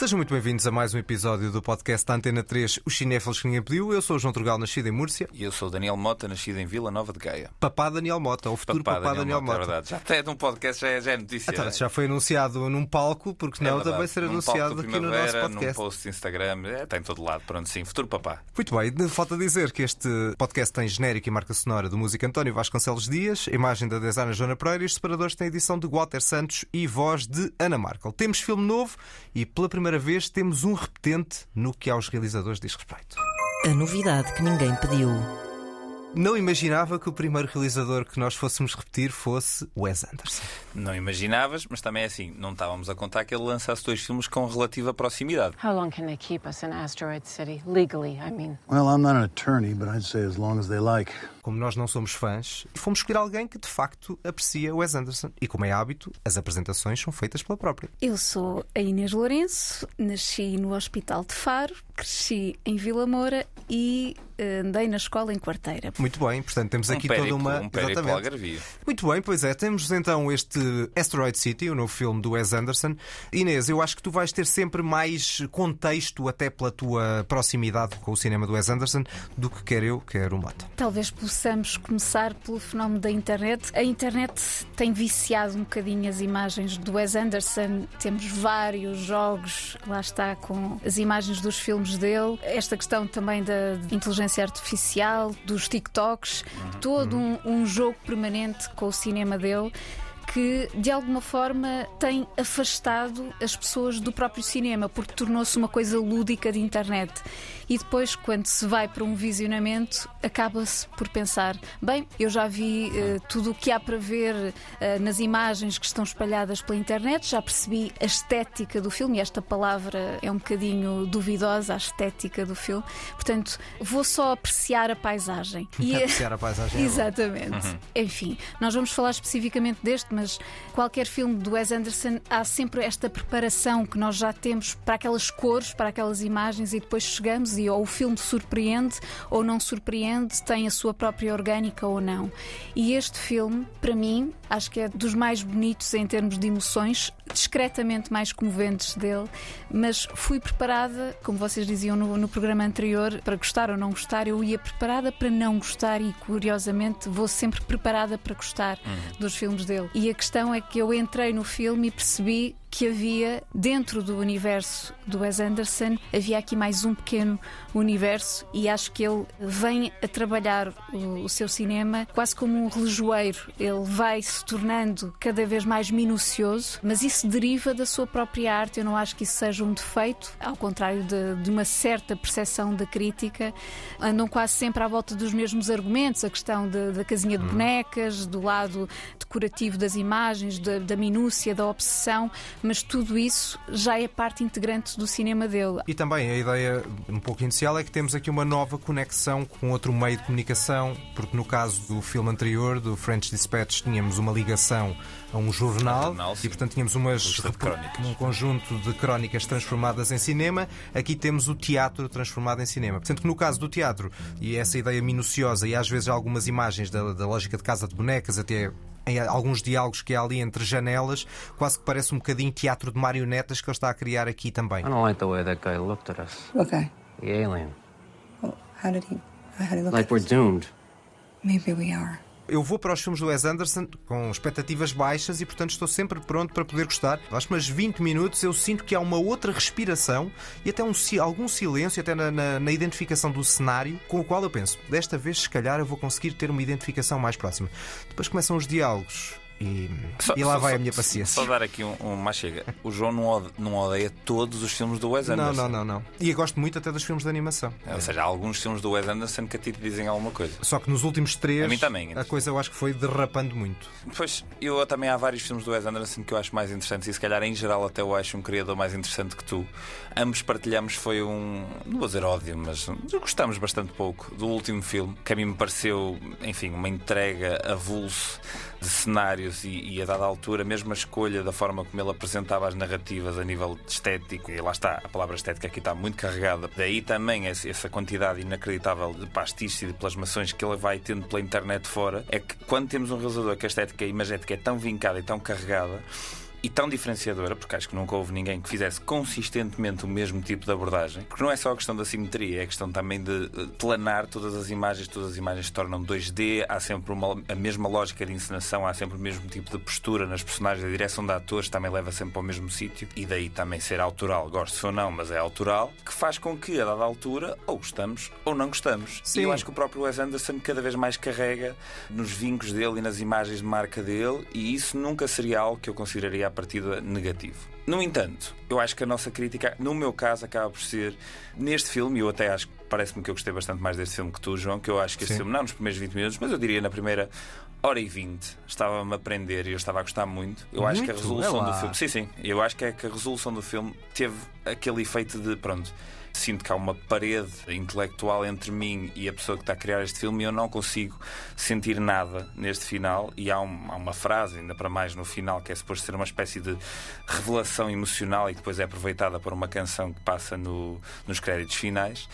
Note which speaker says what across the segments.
Speaker 1: Sejam muito bem-vindos a mais um episódio do podcast da Antena 3, Os Cinéfilos que ninguém pediu. Eu sou o João Trugal, nascido em Múrcia.
Speaker 2: E eu sou o Daniel Mota, nascido em Vila Nova de Gaia.
Speaker 1: Papá Daniel Mota, o futuro papá, papá Daniel, Daniel Mota.
Speaker 2: É verdade. Já até num podcast já é, já é notícia.
Speaker 1: Então, já foi anunciado num palco, porque não é também ser num anunciado aqui no nosso podcast.
Speaker 2: Num post de Instagram, é, está em todo lado. Pronto, sim, futuro papá.
Speaker 1: Muito bem, falta dizer que este podcast tem genérico e marca sonora do músico António Vasconcelos Dias, imagem da designer Joana Pereira e os separadores têm edição de Walter Santos e voz de Ana Markel. Temos filme novo e pela primeira vez temos um repetente no que aos realizadores diz respeito.
Speaker 3: A novidade que ninguém pediu.
Speaker 1: Não imaginava que o primeiro realizador que nós fôssemos repetir fosse Wes Anderson.
Speaker 2: Não imaginavas, mas também é assim, não estávamos a contar que ele lançasse dois filmes com relativa proximidade.
Speaker 4: How long can they keep us in Asteroid City? Legally, I mean.
Speaker 5: Well, I'm not an attorney, but I'd say as long as they like.
Speaker 1: Como nós não somos fãs, fomos escolher alguém que de facto aprecia Wes Anderson. E como é hábito, as apresentações são feitas pela própria.
Speaker 6: Eu sou a Inês Lourenço, nasci no Hospital de Faro, cresci em Vila Moura e eh, andei na escola em quarteira.
Speaker 1: Muito bem, portanto temos aqui
Speaker 2: um
Speaker 1: toda uma.
Speaker 2: Um Exatamente.
Speaker 1: Muito bem, pois é, temos então este Asteroid City, o novo filme do Wes Anderson. Inês, eu acho que tu vais ter sempre mais contexto, até pela tua proximidade com o cinema do Wes Anderson, do que quer eu, quer o Mota.
Speaker 6: Talvez possamos começar pelo fenómeno da internet. A internet tem viciado um bocadinho as imagens do Wes Anderson. Temos vários jogos, lá está, com as imagens dos filmes dele. Esta questão também da inteligência artificial, dos TikToks, uhum. todo um, um jogo permanente com o cinema dele que de alguma forma tem afastado as pessoas do próprio cinema, porque tornou-se uma coisa lúdica de internet e depois, quando se vai para um visionamento, acaba-se por pensar: bem, eu já vi uh, tudo o que há para ver uh, nas imagens que estão espalhadas pela internet, já percebi a estética do filme, e esta palavra é um bocadinho duvidosa, a estética do filme, portanto, vou só apreciar a paisagem.
Speaker 1: E apreciar a paisagem. É
Speaker 6: Exatamente. Uhum. Enfim, nós vamos falar especificamente deste, mas qualquer filme do Wes Anderson há sempre esta preparação que nós já temos para aquelas cores, para aquelas imagens, e depois chegamos ou o filme surpreende ou não surpreende, tem a sua própria orgânica ou não. E este filme, para mim, acho que é dos mais bonitos em termos de emoções, discretamente mais comoventes dele, mas fui preparada, como vocês diziam no, no programa anterior, para gostar ou não gostar, eu ia preparada para não gostar e, curiosamente, vou sempre preparada para gostar uhum. dos filmes dele. E a questão é que eu entrei no filme e percebi que havia dentro do universo do Wes Anderson, havia aqui mais um pequeno universo e acho que ele vem a trabalhar o, o seu cinema quase como um relojoeiro. Ele vai se tornando cada vez mais minucioso, mas isso deriva da sua própria arte. Eu não acho que isso seja um defeito, ao contrário de, de uma certa percepção da crítica. Andam quase sempre à volta dos mesmos argumentos, a questão de, da casinha de hum. bonecas, do lado decorativo das imagens, da, da minúcia, da obsessão mas tudo isso já é parte integrante do cinema dele.
Speaker 1: E também a ideia um pouco inicial é que temos aqui uma nova conexão com outro meio de comunicação, porque no caso do filme anterior, do French Dispatch, tínhamos uma ligação a um jornal, jornal e portanto tínhamos umas um conjunto de crónicas transformadas em cinema. Aqui temos o teatro transformado em cinema. Portanto, que no caso do teatro, e essa ideia minuciosa e às vezes algumas imagens da, da lógica de casa de bonecas, até em alguns diálogos que há ali entre janelas, quase que parece um bocadinho teatro de marionetas que ele está a criar aqui também.
Speaker 7: I don't like the way that guy looked at us.
Speaker 8: Guy?
Speaker 7: The alien.
Speaker 8: Well, how did he? How did he look
Speaker 7: like
Speaker 8: at
Speaker 7: we're
Speaker 8: us?
Speaker 7: doomed.
Speaker 8: Maybe we are
Speaker 1: eu vou para os filmes do Wes Anderson com expectativas baixas e, portanto, estou sempre pronto para poder gostar. Acho que umas 20 minutos eu sinto que há uma outra respiração e até um, algum silêncio, até na, na, na, identificação do cenário, com o qual eu penso, desta vez, se calhar, eu vou conseguir ter uma identificação mais próxima. Depois começam os diálogos e, só, e lá só, vai a minha paciência.
Speaker 2: Só dar aqui um, um mais chega. O João não, não odeia todos os filmes do Wes Anderson.
Speaker 1: Não, não, não, não. E eu gosto muito até dos filmes de animação.
Speaker 2: É, ou seja, há alguns filmes do Wes Anderson que a ti te dizem alguma coisa.
Speaker 1: Só que nos últimos três
Speaker 2: a, mim também,
Speaker 1: a coisa eu acho que foi derrapando muito.
Speaker 2: Pois, eu também há vários filmes do Wes Anderson que eu acho mais interessantes e se calhar em geral até eu acho um criador mais interessante que tu. Ambos partilhamos foi um. não vou dizer ódio, mas gostamos bastante pouco do último filme, que a mim me pareceu, enfim, uma entrega avulso de cenários e, e a dada altura, mesmo a escolha da forma como ele apresentava as narrativas a nível estético, e lá está, a palavra estética aqui está muito carregada. Daí também essa quantidade inacreditável de pastiches e de plasmações que ele vai tendo pela internet fora. É que quando temos um realizador que a estética imagética é tão vincada e tão carregada, e tão diferenciadora, porque acho que nunca houve ninguém que fizesse consistentemente o mesmo tipo de abordagem, porque não é só a questão da simetria, é a questão também de eh, planar todas as imagens, todas as imagens se tornam 2D, há sempre uma, a mesma lógica de encenação, há sempre o mesmo tipo de postura nas personagens, a direção de atores também leva sempre ao mesmo sítio, e daí também ser autoral, gosto ou não, mas é autoral, que faz com que a dada altura ou gostamos ou não gostamos.
Speaker 1: Sim.
Speaker 2: E eu acho que o próprio Wes Anderson cada vez mais carrega nos vincos dele e nas imagens de marca dele, e isso nunca seria algo que eu consideraria a partida negativo. No entanto, eu acho que a nossa crítica, no meu caso, acaba por ser neste filme, e eu até acho que parece-me que eu gostei bastante mais deste filme que tu, João, que eu acho que este
Speaker 1: Sim.
Speaker 2: filme, não nos primeiros 20 minutos, mas eu diria na primeira hora e 20, estava-me a aprender e eu estava a gostar muito. Eu acho que a
Speaker 1: Muito?
Speaker 2: resolução
Speaker 1: É
Speaker 2: do filme. Sim, sim. Eu acho que é que a resolução do filme teve aquele efeito de pronto. Sinto que há uma parede intelectual entre mim e a pessoa que está a criar este filme e eu não consigo sentir nada neste final. E há, um- há uma frase, ainda para mais no final, que é suposto ser uma espécie de revelação emocional e que depois é aproveitada por uma canção que passa no- nos créditos finais.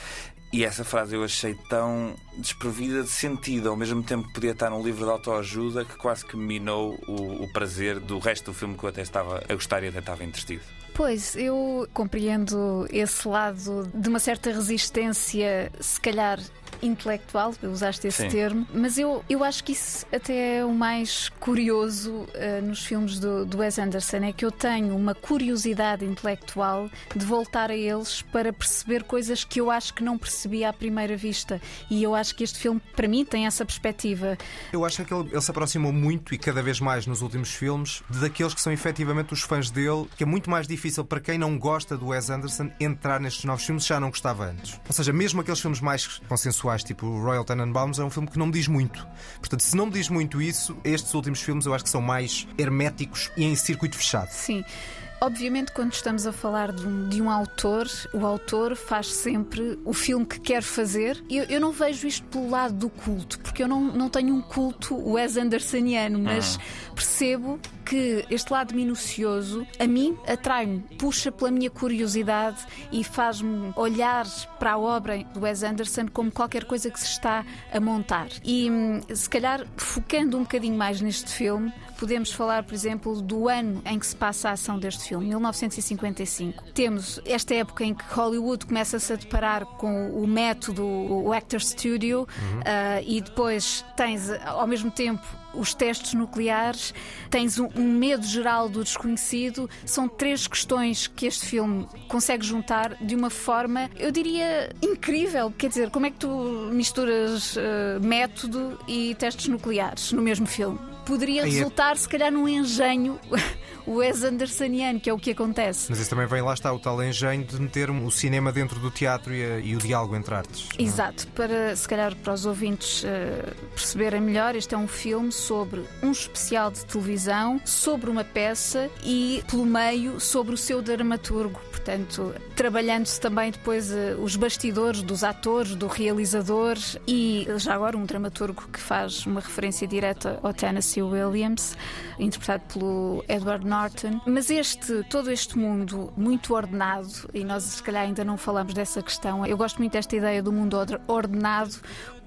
Speaker 2: E essa frase eu achei tão desprovida de sentido, ao mesmo tempo que podia estar num livro de autoajuda, que quase que minou o, o prazer do resto do filme que eu até estava a gostar e até estava entretido.
Speaker 6: Pois, eu compreendo esse lado de uma certa resistência, se calhar intelectual, usaste esse
Speaker 2: Sim.
Speaker 6: termo, mas eu, eu acho que isso até é o mais curioso eh, nos filmes do, do Wes Anderson, é que eu tenho uma curiosidade intelectual de voltar a eles para perceber coisas que eu acho que não percebi à primeira vista. E eu acho que este filme, para mim, tem essa perspectiva.
Speaker 1: Eu acho que ele, ele se aproximou muito e cada vez mais nos últimos filmes daqueles que são efetivamente os fãs dele, que é muito mais difícil para quem não gosta do Wes Anderson entrar nestes novos filmes já não gostava antes. Ou seja, mesmo aqueles filmes mais consensuais, tipo Royal Tenenbaums, é um filme que não me diz muito. Portanto, se não me diz muito isso, estes últimos filmes eu acho que são mais herméticos e em circuito fechado.
Speaker 6: Sim. Obviamente, quando estamos a falar de um, de um autor, o autor faz sempre o filme que quer fazer. Eu, eu não vejo isto pelo lado do culto, porque eu não, não tenho um culto Wes Andersoniano, mas percebo que este lado minucioso a mim atrai-me, puxa pela minha curiosidade e faz-me olhar para a obra do Wes Anderson como qualquer coisa que se está a montar. E hum, se calhar focando um bocadinho mais neste filme, podemos falar, por exemplo, do ano em que se passa a ação deste filme, 1955. Temos esta época em que Hollywood começa-se a deparar com o método, o Actor Studio, ah, e depois tens, ao mesmo tempo, os testes nucleares, tens um, um medo geral do desconhecido. São três questões que este filme consegue juntar de uma forma, eu diria, incrível. Quer dizer, como é que tu misturas eh, método e testes nucleares no mesmo filme? Poderia
Speaker 1: Aí é-
Speaker 6: resultar, se calhar, num engenho Wes Andersoniano, que é o que acontece.
Speaker 1: Mas isso também vem lá está o tal engenho de meter o cinema dentro do teatro e, a- e o diálogo entre artes. é?
Speaker 6: Exato, para se calhar para os ouvintes eh, perceberem melhor, este é um filme sobre um especial de televisão, sobre uma peça e, pelo meio, sobre o seu dramaturgo. Portanto, trabalhando-se também depois eh, os bastidores dos atores, do realizador e já agora um dramaturgo que faz uma referência direta ao Tennessee Williams, interpretado pelo Edward Norton. Mas este, todo este mundo muito ordenado, e nós se calhar ainda não falamos dessa questão, eu gosto muito desta ideia do mundo or- ordenado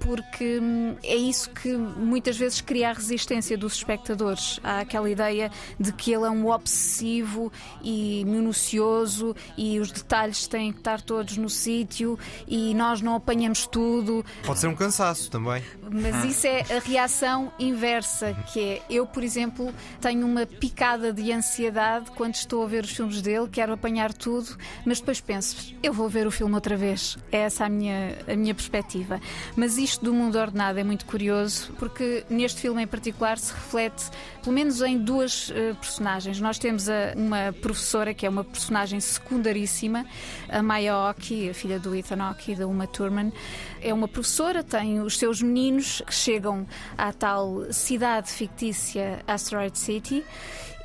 Speaker 6: porque hum, é isso que muitas vezes cria a resistência dos espectadores. Há aquela ideia de que ele é um obsessivo e minucioso e os detalhes têm que estar todos no sítio e nós não apanhamos tudo.
Speaker 1: Pode ser um cansaço também.
Speaker 6: Mas isso é a reação inversa, que é eu, por exemplo, tenho uma picada de ansiedade quando estou a ver os filmes dele, quero apanhar tudo, mas depois penso, eu vou ver o filme outra vez. É essa a minha, a minha perspectiva. Mas isto do mundo ordenado é muito curioso, porque neste filme em particular se reflete, pelo menos em duas eh, personagens. Nós temos a- uma professora que é uma personagem secundaríssima, a Maya Oki, a filha do Ethan Oki da Uma Thurman. É uma professora, tem os seus meninos que chegam à tal cidade fictícia Asteroid City.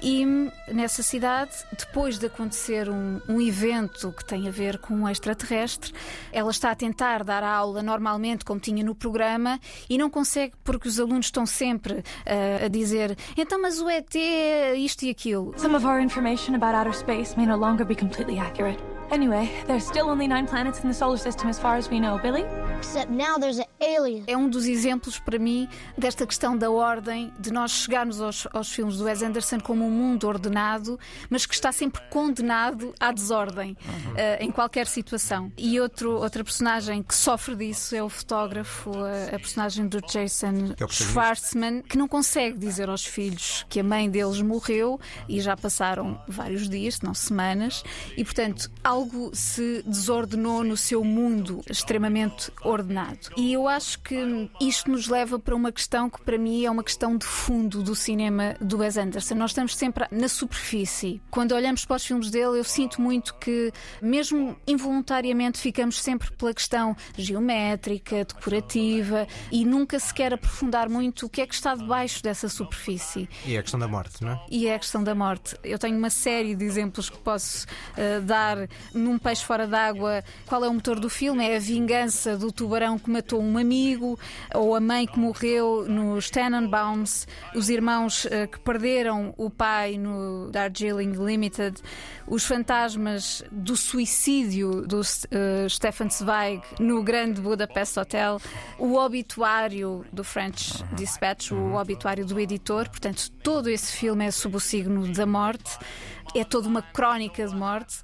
Speaker 6: E nessa cidade, depois de acontecer um, um evento que tem a ver com um extraterrestre, ela está a tentar dar a aula normalmente, como tinha no programa, e não consegue porque os alunos estão sempre ah, a dizer: então, mas o ET isto e aquilo.
Speaker 9: Some of our information about outer space may no longer be completely accurate. Anyway, there's still only nine planets in the solar system as far as we know. Billy?
Speaker 10: Except now there's an alien.
Speaker 6: É um dos exemplos para mim desta questão da ordem, de nós chegarmos aos, aos filmes do Wes Anderson como um mundo ordenado, mas que está sempre condenado à desordem uhum. uh, em qualquer situação. E outro, outra personagem que sofre disso é o fotógrafo, a, a personagem do Jason é Schwartzman, que não consegue dizer aos filhos que a mãe deles morreu e já passaram vários dias, se não semanas, e portanto algo se desordenou no seu mundo extremamente ordenado. E eu acho que isto nos leva para uma questão que para mim é uma questão de fundo do cinema do Wes Anderson. Nós estamos sempre na superfície. Quando olhamos para os filmes dele, eu sinto muito que, mesmo involuntariamente, ficamos sempre pela questão geométrica, decorativa e nunca se quer aprofundar muito o que é que está debaixo dessa superfície.
Speaker 1: E é a questão da morte, não é?
Speaker 6: E é a questão da morte. Eu tenho uma série de exemplos que posso uh, dar num peixe fora d'água. Qual é o motor do filme? É a vingança do tubarão que matou um amigo, ou a mãe que morreu nos Tenenbaums, os irmãos uh, que perderam o pai no Darjeeling Limited, os fantasmas do suicídio do uh, Stefan Zweig no Grande Budapest Hotel, o obituário do French Dispatch, o obituário do editor. Portanto, todo esse filme é sob o signo da morte, é toda uma crónica de morte.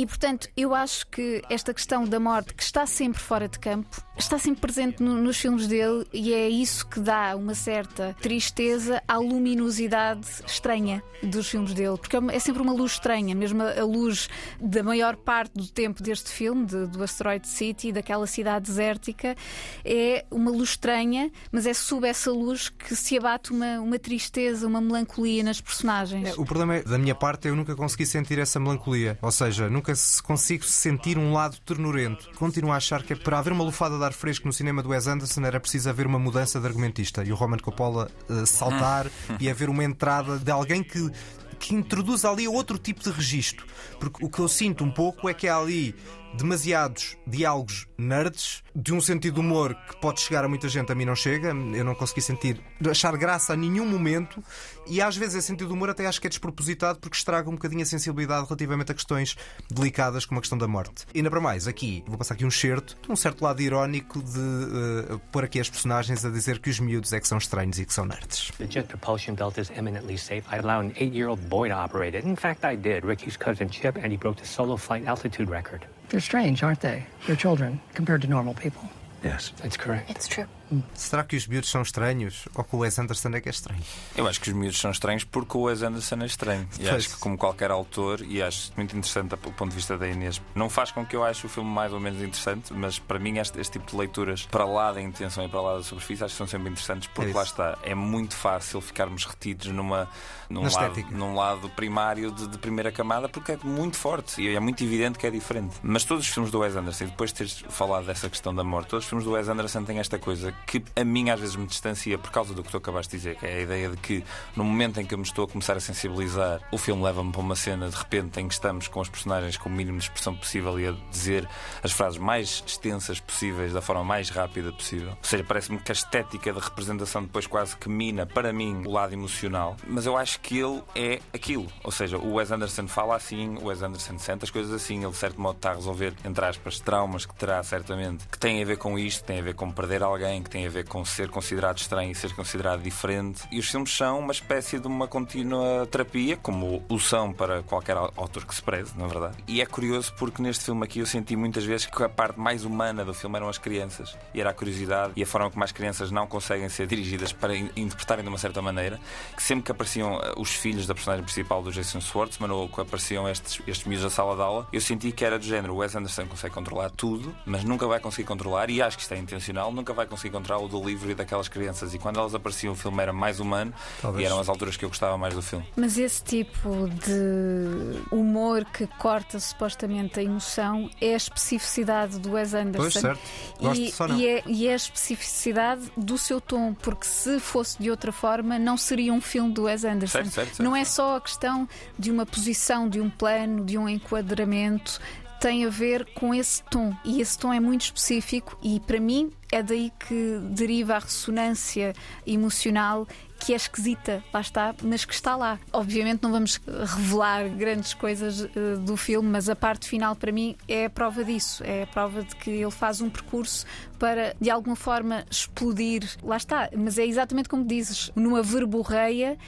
Speaker 6: E, portanto, eu acho que esta questão da morte, que está sempre fora de campo, está sempre presente no, nos filmes dele e é isso que dá uma certa tristeza à luminosidade estranha dos filmes dele, porque é, é sempre uma luz estranha, mesmo a, luz da maior parte do tempo deste filme, de, do Asteroid City, daquela cidade desértica, é uma luz estranha, mas é sob essa luz que se abate uma, uma tristeza, uma melancolia nas personagens.
Speaker 1: É, o problema é, da minha parte, eu nunca consegui sentir essa melancolia, ou seja, nunca nunca se consigo sentir um lado ternurento. Continuo a achar que para haver uma lufada de ar fresco no cinema do Wes Anderson era preciso haver uma mudança de argumentista e o Roman Coppola uh, saltar e haver uma entrada de alguém que que introduz ali outro tipo de registro. Porque o que eu sinto um pouco é que há ali demasiados diálogos nerds, de um sentido de humor que pode chegar a muita gente, a mim não chega, eu não consegui sentir, achar graça a nenhum momento, e às vezes esse sentido de humor até acho que é despropositado porque estraga um bocadinho a sensibilidade relativamente a questões delicadas como a questão da morte. E ainda para mais, aqui, vou passar aqui um certo, um certo lado irónico de uh, pôr aqui as personagens a dizer que os miúdos é que são estranhos e que são nerds. The jet propulsion belt is eminently safe. I allow an eight-year-old boy to operate it. In fact, I did. Ricky's cousin Chip, and he broke the solo flight altitude record.
Speaker 11: They're strange, aren't they? They're children compared to normal people.
Speaker 7: Yes, that's correct.
Speaker 10: It's true.
Speaker 1: Será que os miúdos são estranhos ou que o Wes Anderson é que é estranho?
Speaker 2: Eu acho que os miúdos são estranhos porque o Wes Anderson é estranho. E pois. acho que, como qualquer autor, e acho muito interessante do ponto de vista da Inês, não faz com que eu ache o filme mais ou menos interessante, mas para mim este, este tipo de leituras, para lá da intenção e para lá da superfície, acho que são sempre interessantes porque é lá está, é muito fácil ficarmos retidos numa, num, lado, num lado primário de, de, primeira camada porque é muito forte e é muito evidente que é diferente. Mas todos os filmes do Wes Anderson, depois de teres falado dessa questão da morte, todos os filmes do Wes Anderson têm esta coisa que a mim às vezes me distancia por causa do que tu acabaste de dizer, que é a ideia de que no momento em que eu me estou a começar a sensibilizar, o filme leva-me para uma cena de repente em que estamos com os personagens com o mínimo de expressão possível e a dizer as frases mais extensas possíveis da forma mais rápida possível. Ou seja, parece-me que a estética de representação depois quase que mina para mim o lado emocional, mas eu acho que ele é aquilo. Ou seja, o Wes Anderson fala assim, o Wes Anderson sente as coisas assim, ele de certo modo está a resolver, entre aspas, traumas que terá certamente, que têm a ver com isto, têm a ver com perder alguém, que têm a ver com ser considerado estranho e ser considerado diferente. E os filmes são uma espécie de uma contínua terapia, como o são para qualquer autor que se preze, na verdade. E é curioso porque neste filme aqui eu senti muitas vezes que a parte mais humana do filme eram as crianças. E era a curiosidade e a forma como as crianças não conseguem ser dirigidas para interpretarem de uma certa maneira. Que sempre que apareciam eh, os filhos da personagem principal do Jason Schwartzman ou que apareciam estes, estes miúdos da sala de aula, eu senti que era do género. Wes Anderson consegue controlar tudo, mas nunca vai conseguir controlar, e acho que isto é intencional, nunca vai conseguir controlar o do livro e daquelas crianças. E quando elas apareciam, o filme era mais humano Talvez. e eram as alturas que eu gostava mais do filme.
Speaker 6: Mas esse tipo de humor que corta supostamente a emoção é a especificidade do Wes Anderson.
Speaker 1: Pois, certo. Gosto
Speaker 6: e,
Speaker 1: só não.
Speaker 6: E, é, e é a especificidade do seu tom, porque se fosse de outra forma, não seria um filme do Wes Anderson.
Speaker 2: Certo, certo, certo.
Speaker 6: Não é só a questão de uma posição, de um plano, de um enquadramento tem a ver com esse tom. E esse tom é muito específico, e para mim é daí que deriva a ressonância emocional que é esquisita, lá está, mas que está lá. Obviamente não vamos revelar grandes coisas uh, do filme, mas a parte final para mim é a prova disso. É a prova de que ele faz um percurso para de alguma forma explodir. Lá está, mas é exatamente como dizes, numa verborreia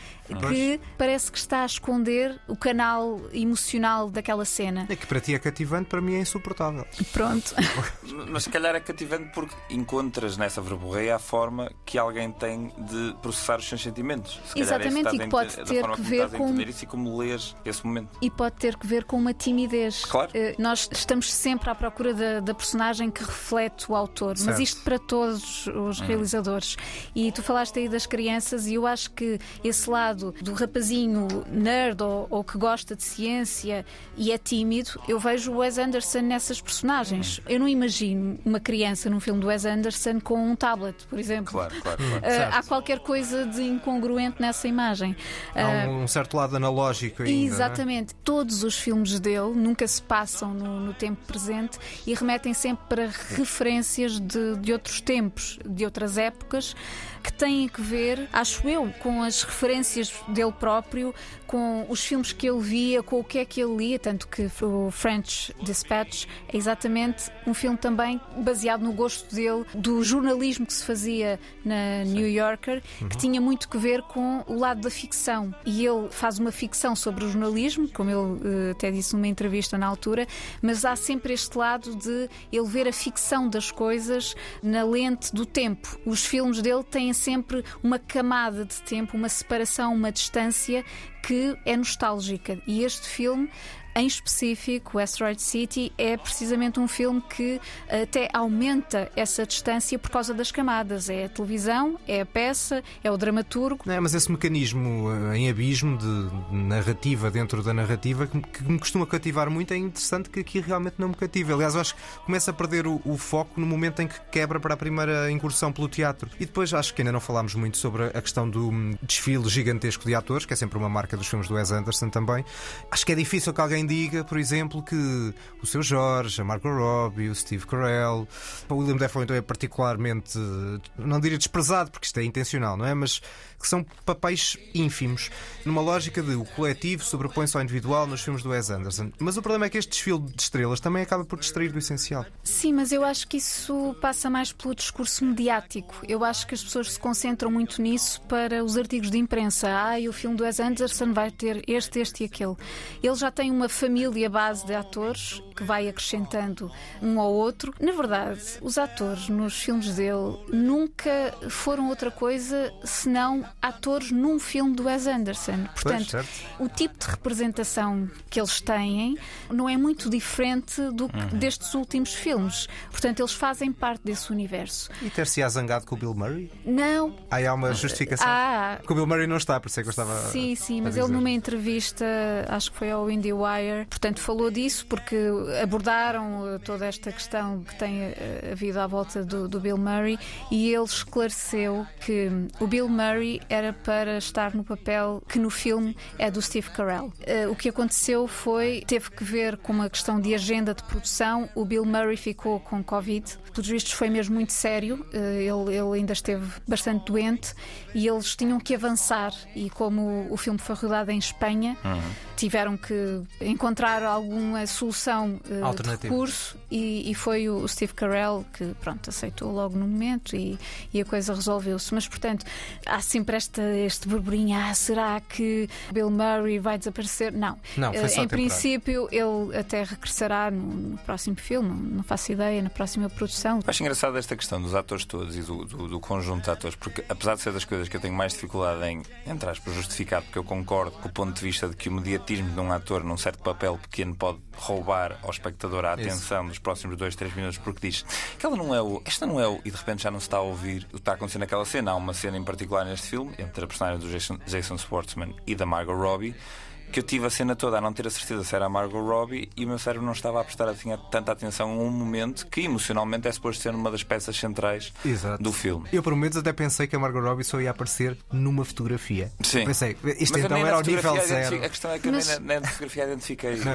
Speaker 6: que parece que está a esconder o canal emocional daquela cena.
Speaker 1: É que para ti é cativante, para mim é insuportável.
Speaker 6: Pronto.
Speaker 2: mas se calhar é cativante porque encontras nessa verborreia a forma que alguém tem de processar os sentimentos. Se
Speaker 6: Exatamente,
Speaker 2: é
Speaker 6: e pode ter que ver com.
Speaker 2: Isso e como lês esse momento.
Speaker 6: E pode ter que ver com uma timidez.
Speaker 2: Claro. Uh,
Speaker 6: nós estamos sempre à procura da, da personagem que reflete o autor, certo. mas isto para todos os hum. realizadores. E tu falaste aí das crianças, e eu acho que esse lado do rapazinho nerd ou, ou que gosta de ciência e é tímido, eu vejo o Wes Anderson nessas personagens. Hum. Eu não imagino uma criança num filme do Wes Anderson com um tablet, por exemplo.
Speaker 2: Claro, claro, claro. Uh,
Speaker 6: há qualquer coisa de incongruente nessa imagem.
Speaker 1: Há um, uh, um certo lado analógico ainda.
Speaker 6: É? Exatamente. Todos os filmes dele nunca se passam no, no tempo presente e remetem sempre para referências de, de outros tempos, de outras épocas que têm a ver, acho eu, com as referências dele próprio, com os filmes que ele via, com o que é que ele lia, tanto que o French Dispatch é exatamente um filme também baseado no gosto dele do jornalismo que se fazia na New Yorker, uhum. que tinha muito que ver com o lado da ficção. E ele faz uma ficção sobre o jornalismo, como ele uh, até disse numa entrevista na altura, mas há sempre este lado de ele ver a ficção das coisas na lente do tempo. Os filmes dele têm sempre uma camada de tempo, uma separação, uma distância que é nostálgica. E este filme em específico, Asteroid City é precisamente um filme que até aumenta essa distância por causa das camadas. É a televisão, é a peça, é o dramaturgo.
Speaker 1: É, mas esse mecanismo eh, em abismo de narrativa dentro da narrativa que me costuma cativar muito é interessante que aqui realmente não me cativa. Aliás, eu acho que começa a perder o, o foco no momento em que quebra para a primeira incursão pelo teatro. E depois acho que ainda não falámos muito sobre a questão do hum, desfile gigantesco de atores, que é sempre uma marca dos filmes do Wes Anderson também. Acho que é difícil que alguém diga, por exemplo, que o seu Jorge, a Margot Robbie, o Steve Carell, o William Dafoe então é particularmente, não diria desprezado, porque isto é intencional, não é? Mas que são papéis ínfimos, numa lógica de o coletivo sobrepõe-se ao individual nos filmes do Wes Anderson. Mas o problema é que este desfile de estrelas também acaba por distrair do essencial.
Speaker 6: Sim, mas eu acho que isso passa mais pelo discurso mediático. Eu acho que as pessoas se concentram muito nisso para os artigos de imprensa. Ah, e o filme do Wes Anderson vai ter este, este e aquele. Ele já tem uma família base de atores que vai acrescentando um ao outro. Na verdade, os atores nos filmes dele nunca foram outra coisa senão atores num filme do Wes Anderson. Portanto, o tipo de representação que eles têm não é muito diferente do, uhum. destes últimos filmes. Portanto, eles fazem parte desse universo.
Speaker 1: E ter-se-á zangado com o Bill Murray?
Speaker 6: Não.
Speaker 1: Aí há uma justificação.
Speaker 6: Ah,
Speaker 1: o Bill Murray não está, por isso é que eu estava.
Speaker 6: Sim, sim, mas ele numa entrevista, acho que foi ao IndieWire, portanto, falou disso porque abordaram toda esta questão que tem eh, havido à volta do, do Bill Murray e ele esclareceu que o Bill Murray era para estar no papel que no filme é do Steve Carell. Uh, o que aconteceu foi, teve que ver com uma questão de agenda de produção. O Bill Murray ficou com Covid. Pelos vistos foi mesmo muito sério. Uh, ele, ele ainda esteve bastante doente e eles tinham que avançar. E como o filme foi rodado em Espanha, uhum. Tiveram que encontrar alguma solução uh, de recurso e, e, foi o Steve Carell que pronto aceitou logo no momento e, e a coisa resolveu-se. Mas portanto há sempre esta, este burburinho: ah, será que Bill Murray vai desaparecer? Não.
Speaker 1: não
Speaker 6: uh, em princípio, ele até regressará no, no, próximo filme, não faço ideia, na próxima produção.
Speaker 2: Acho engraçado esta questão dos atores todos e do, do, do, conjunto de atores, porque apesar de ser das coisas que eu tenho mais dificuldade em, entre aspas, justificar, porque eu concordo com o ponto de vista de que o mediatismo de um ator num certo papel pequeno pode roubar ao espectador a atenção nos próximos 2, 3 minutos, porque diz que ela não é o. Esta não é o. E de repente já não se está a ouvir o que está acontecendo naquela cena. Há uma cena em particular neste filme, entre a personagem do Jason, Jason Schwartzman e da Margot Robbie, que eu tive a cena toda a não ter a certeza se era a Margot Robbie e o meu cérebro não estava a prestar assim, tanta atenção a um momento que emocionalmente é suposto ser uma das peças centrais
Speaker 1: Exato.
Speaker 2: do filme.
Speaker 1: Eu por menos até pensei que a Margot Robbie só ia aparecer numa fotografia.
Speaker 2: Sim.
Speaker 1: Pensei, isto Mas então era o nível zero.
Speaker 2: A questão é que Mas... eu nem na, fotografia identifiquei. Não,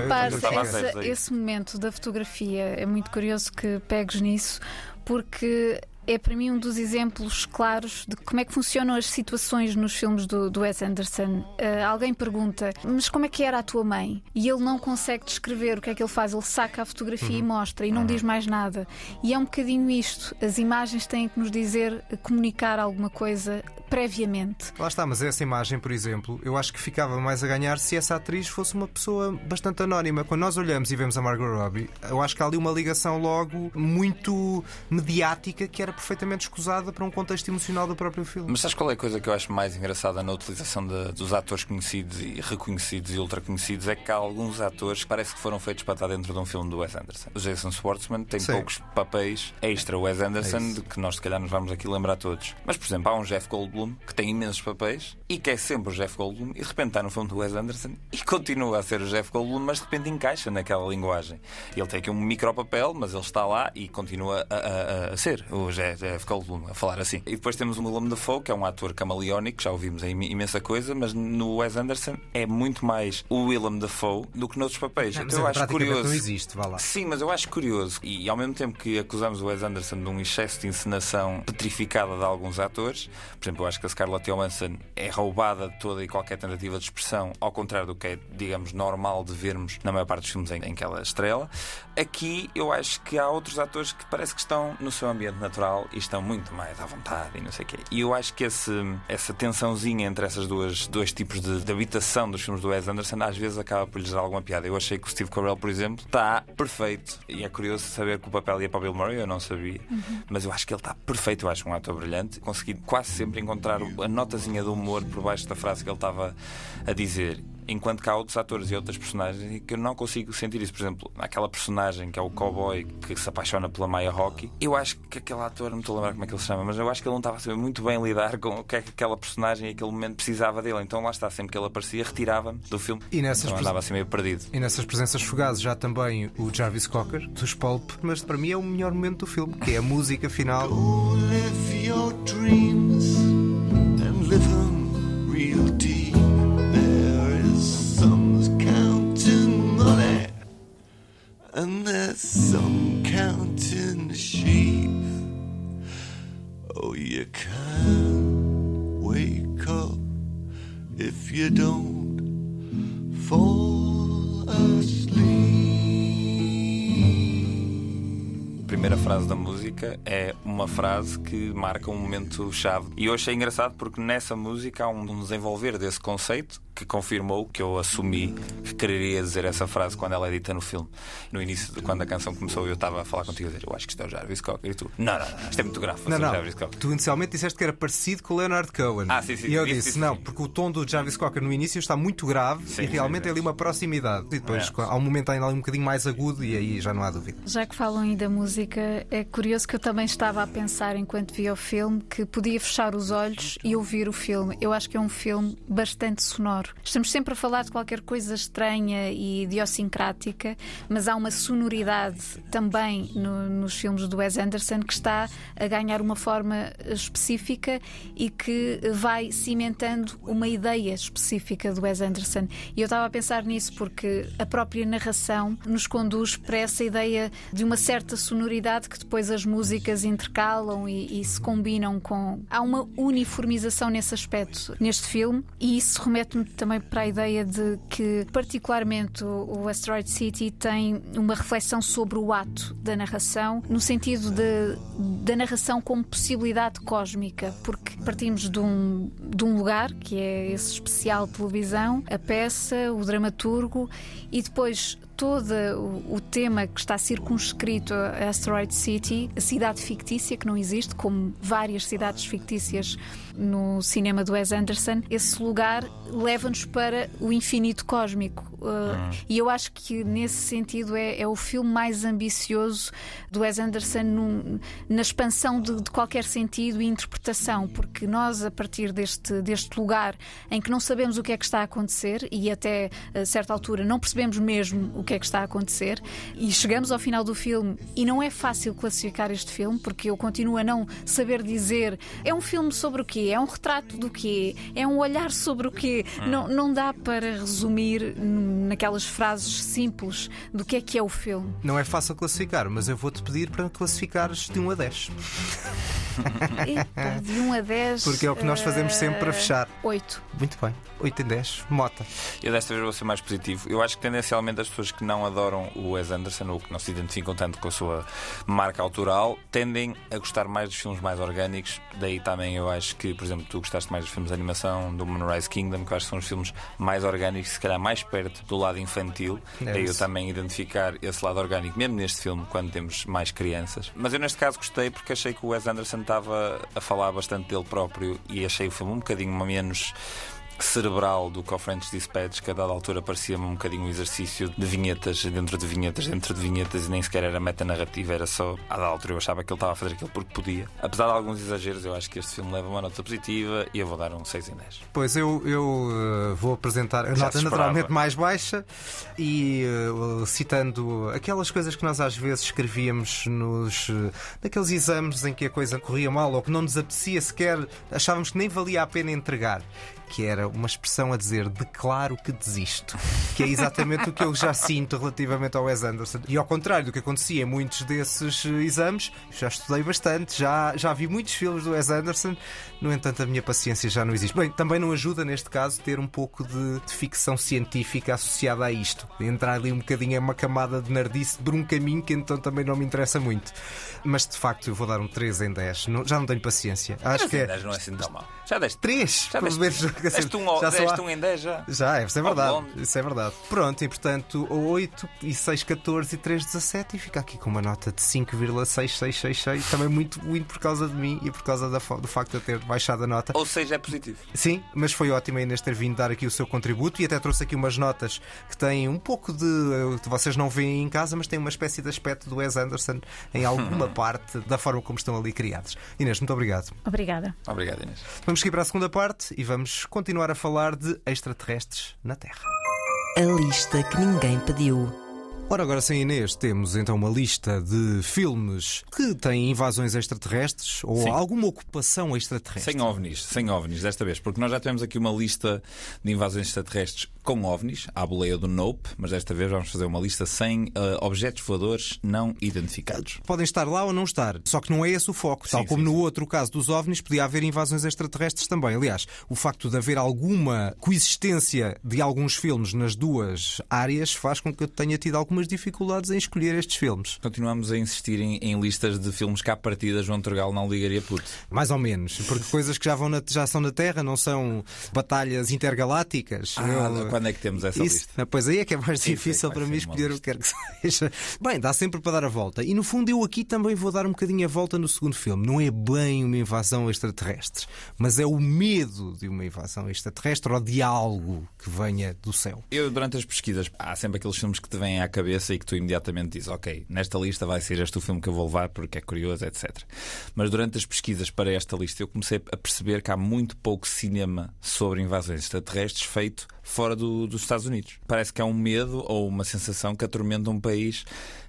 Speaker 6: essa, esse momento da fotografia é muito curioso que pegues nisso porque é para mim um dos exemplos claros de como é que funcionam as situações nos filmes do, do Wes Anderson. Uh, alguém pergunta, mas como é que era a tua mãe? E ele não consegue descrever o que é que ele faz, ele saca a fotografia uhum. e mostra e não uhum. diz mais nada. E é um bocadinho isto: as imagens têm que nos dizer, comunicar alguma coisa previamente.
Speaker 1: Lá está, mas essa imagem, por exemplo, eu acho que ficava mais a ganhar se essa atriz fosse uma pessoa bastante anónima. Quando nós olhamos e vemos a Margot Robbie, eu acho que há ali uma ligação logo muito mediática que era perfeitamente escusada para um contexto emocional do próprio filme.
Speaker 2: Mas sabes qual é a coisa que eu acho mais engraçada na utilização de, dos atores conhecidos e reconhecidos e ultra conhecidos? É que há alguns atores que parece que foram feitos para estar dentro de um filme do Wes Anderson. O Jason Schwartzman tem Sim. poucos papéis extra Wes Anderson, é de que nós se calhar nos vamos aqui lembrar todos. Mas, por exemplo, há um Jeff Goldblum que tem imensos papéis e que é sempre o Jeff Goldblum, e de repente está no filme do Wes Anderson e continua a ser o Jeff Goldblum, mas de repente encaixa naquela linguagem. Ele tem aqui um micro papel, mas ele está lá e continua a, a, a ser o Jeff Goldblum, a falar assim. E depois temos o Willem Dafoe, que é um ator camaleónico, já ouvimos em imensa coisa, mas no Wes Anderson é muito mais o Willem Dafoe do que noutros papéis.
Speaker 1: Não, então eu acho curioso. Não existe, vá lá.
Speaker 2: Sim, mas eu acho curioso. E, ao mesmo tempo que acusamos o Wes Anderson de um excesso de encenação petrificada de alguns atores, por exemplo, eu acho que a Scarlett Johansson Johansson é roubada de toda e qualquer tentativa de expressão, ao contrário do que é, digamos, normal de vermos na maior parte dos filmes em, em que ela estrela. Aqui eu acho que há outros atores que parece que estão no seu ambiente natural e estão muito mais à vontade e não sei o quê. E eu acho que esse, essa tensãozinha entre essas duas dois tipos de, de habitação dos filmes do Wes Anderson às vezes acaba por lhes dar alguma piada. Eu achei que o Steve Carell, por exemplo, está perfeito. E é curioso saber que o papel ia para o Bill Murray, eu não sabia. Uhum. Mas eu acho que ele está perfeito. Eu acho um ator brilhante. Consegui quase sempre encontrar a nota notazinha de humor por baixo da frase que ele estava a dizer. Enquanto que há outros atores e outras personagens que eu não consigo sentir isso. Por exemplo, aquela personagem que é o cowboy que se apaixona pela Maya Rocky. Eu acho que aquele ator, não estou a lembrar como é que ele se chama, mas eu acho que ele não estava a saber muito bem lidar com o que é que aquela personagem, aquele momento, precisava dele. Então lá está, sempre que ele aparecia, retirava-me do filme. E nessas então andava assim meio perdido.
Speaker 1: E nessas presenças fugazes já também o Jarvis Cocker, dos Pulp, mas para mim é o melhor momento do filme, que é a música final. and there's some counting sheep. Oh, you can't wake up if you don't fall asleep.
Speaker 2: Primeira frase da música é uma frase que marca um momento chave. E eu achei engraçado porque nessa música há um desenvolver desse conceito que confirmou que eu assumi que quereria dizer essa frase quando ela é dita no filme. No início, de quando a canção começou, eu estava a falar contigo a dizer: Eu acho que isto é o Jarvis Cocker. E tu: Não, não, não, isto é muito grave.
Speaker 1: Não, não. Jarvis Cocker. Tu inicialmente disseste que era parecido com o Leonard Cohen.
Speaker 2: Ah, sim, sim.
Speaker 1: E eu
Speaker 2: disse:
Speaker 1: sim, Não, sim. porque o tom do Jarvis Cocker no início está muito grave sim, e realmente sim, é ali uma proximidade. E depois é. há um momento ainda ali um bocadinho mais agudo e aí já não há dúvida.
Speaker 6: Já que falam aí da música, é curioso que eu também estava a pensar enquanto via o filme que podia fechar os olhos e ouvir o filme. Eu acho que é um filme bastante sonoro. Estamos sempre a falar falar de qualquer coisa estranha e idiosincrática, mas há uma sonoridade também no, nos filmes do Wes Anderson que está a ganhar uma forma específica e que vai cimentando uma ideia específica do Wes Anderson. E eu estava a pensar nisso porque a própria narração nos conduz para essa ideia de uma certa sonoridade que depois as músicas intercalam e, e se combinam com. Há uma uniformização nesse aspecto neste filme e isso remete-me também para a ideia de que, particularmente, o Asteroid City tem uma reflexão sobre o ato da narração, no sentido de, da narração como possibilidade cósmica, porque partimos de um, de um lugar, que é esse especial televisão, a peça, o dramaturgo, e depois todo o, tema que está circunscrito a Asteroid City, a cidade fictícia que não existe, como várias cidades fictícias no cinema do Wes Anderson, esse lugar leva-nos para o infinito cósmico. Uh, E eu acho que nesse sentido é, é, o filme mais ambicioso do Wes Anderson num, na expansão de, de, qualquer sentido e interpretação, porque nós, a partir deste, deste lugar em que não sabemos o que é que está a acontecer e até a certa altura não percebemos mesmo o que é que está a acontecer, e chegamos ao final do filme e não é fácil classificar este filme, porque eu continuo a não saber dizer é um filme sobre o quê? É um retrato do quê? É um olhar sobre o quê? Não, não dá para resumir naquelas frases simples do que é que é o filme.
Speaker 1: Não é fácil classificar, mas eu vou-te pedir para classificares de 1 a 10.
Speaker 6: Eita, de 1 a 10.
Speaker 1: Porque é o que nós fazemos sempre para fechar.
Speaker 6: 8.
Speaker 1: Muito bem. 8 em 10. Mota.
Speaker 2: Eu desta vez vou ser mais positivo. Eu acho que tendencialmente as pessoas que não adoram o Wes Anderson ou que não se identificam tanto com a sua marca autoral tendem a gostar mais dos filmes mais orgânicos. Daí também eu acho que, por exemplo, tu gostaste mais dos filmes de animação do Moonrise Kingdom, que eu acho que são os filmes mais orgânicos, se calhar mais perto do lado infantil.
Speaker 1: É
Speaker 2: Daí eu também identificar esse lado orgânico, mesmo neste filme, quando temos mais crianças. Mas eu neste caso gostei porque achei que o Wes Anderson estava a falar bastante dele próprio e achei o filme um bocadinho menos cerebral do que o French Dispatch, que a dada altura parecia-me um bocadinho um exercício de vinhetas dentro de vinhetas dentro de vinhetas e nem sequer era metanarrativa, era só a dada altura eu achava que ele estava a fazer aquilo porque podia. Apesar de alguns exageros, eu acho que este filme leva uma nota positiva e eu vou dar um 6 em 10.
Speaker 1: Pois eu, eu uh, vou apresentar a
Speaker 2: Já
Speaker 1: nota naturalmente mais baixa e uh, citando aquelas coisas que nós às vezes escrevíamos nos uh, naqueles exames em que a coisa corria mal ou que não nos apetecia sequer, achávamos que nem valia a pena entregar. Que era uma expressão a dizer declaro que desisto, que é exatamente o que eu já sinto relativamente ao Wes Anderson. E ao contrário do que acontecia em muitos desses uh, exames, já estudei bastante, já, já vi muitos filmes do Wes Anderson, no entanto, a minha paciência já não existe. Bem, também não ajuda neste caso ter um pouco de, de ficção científica associada a isto. Entrar ali um bocadinho em uma camada de nerdice por um caminho que então também não me interessa muito. Mas de facto, eu vou dar um 3 em 10. Não- já não tenho paciência. Acho que
Speaker 2: em
Speaker 1: é.
Speaker 2: 10 não é assim tão mal. Já deste
Speaker 1: 3,
Speaker 2: Já deste,
Speaker 1: menos.
Speaker 2: Deste um,
Speaker 1: já
Speaker 2: deste um em 10 já.
Speaker 1: já, isso é verdade. Isso é verdade. Pronto, e portanto, 8 e 6, 14 e 3, 17 e fica aqui com uma nota de 5,6666. Também muito, muito por causa de mim e por causa da do facto de eu ter baixado a nota.
Speaker 2: Ou seja, é positivo.
Speaker 1: Sim, mas foi ótimo a Inês ter vindo dar aqui o seu contributo e até trouxe aqui umas notas que têm um pouco de. eh, que vocês não veem em casa, mas têm uma espécie de aspecto do Wes Anderson em alguma parte da forma como estão ali criados. Inês, muito obrigado.
Speaker 6: Obrigada.
Speaker 2: Obrigado, Inês.
Speaker 1: Vamos seguir para a segunda parte e vamos continuar a falar de extraterrestres na Terra.
Speaker 3: A lista que ninguém pediu.
Speaker 1: Ora, agora sem Inês, temos então uma lista de filmes que têm invasões extraterrestres ou
Speaker 2: Sim.
Speaker 1: alguma ocupação extraterrestre.
Speaker 2: Sem ovnis, sem ovnis desta vez, porque nós já tivemos aqui uma lista de invasões extraterrestres com ovnis, à boleia do Nope, mas desta vez vamos fazer uma lista sem eh, objetos voadores não identificados.
Speaker 1: Podem estar lá ou não estar, só que não é esse o foco. Tal
Speaker 2: Sim,
Speaker 1: como
Speaker 2: sim,
Speaker 1: no
Speaker 2: sim.
Speaker 1: outro caso dos OVNIs, podia haver invasões extraterrestres também. Aliás, o facto de haver alguma coexistência de alguns filmes nas duas áreas faz com que eu tenha tido algumas dificuldades em escolher estes filmes.
Speaker 2: Continuamos a insistir em, em listas de filmes que à partida João Turgal não ligaria puto.
Speaker 1: Mais ou menos, porque coisas que já, vão na- já são na Terra não são batalhas intergalácticas.
Speaker 2: Ah, quando é que temos essa
Speaker 1: Isso,
Speaker 2: lista?
Speaker 1: Pois aí é que é mais difícil
Speaker 2: sim,
Speaker 1: para mim escolher o que quer que seja. Bem, dá sempre para dar a volta. E no fundo, eu aqui também vou dar um bocadinho a volta no segundo filme. Não é bem uma invasão extraterrestre, mas é o medo de uma invasão extraterrestre ou de algo que venha do céu.
Speaker 2: Eu, durante as pesquisas, há sempre aqueles filmes que te vêm à cabeça e que tu imediatamente dizes, ok, nesta lista vai ser este o filme que eu vou levar porque é curioso, etc. Mas durante as pesquisas para esta lista, eu comecei a perceber que há muito pouco cinema sobre invasões extraterrestres feito fora do- dos Estados Unidos. Parece que há um medo ou uma sensação que atormenta um país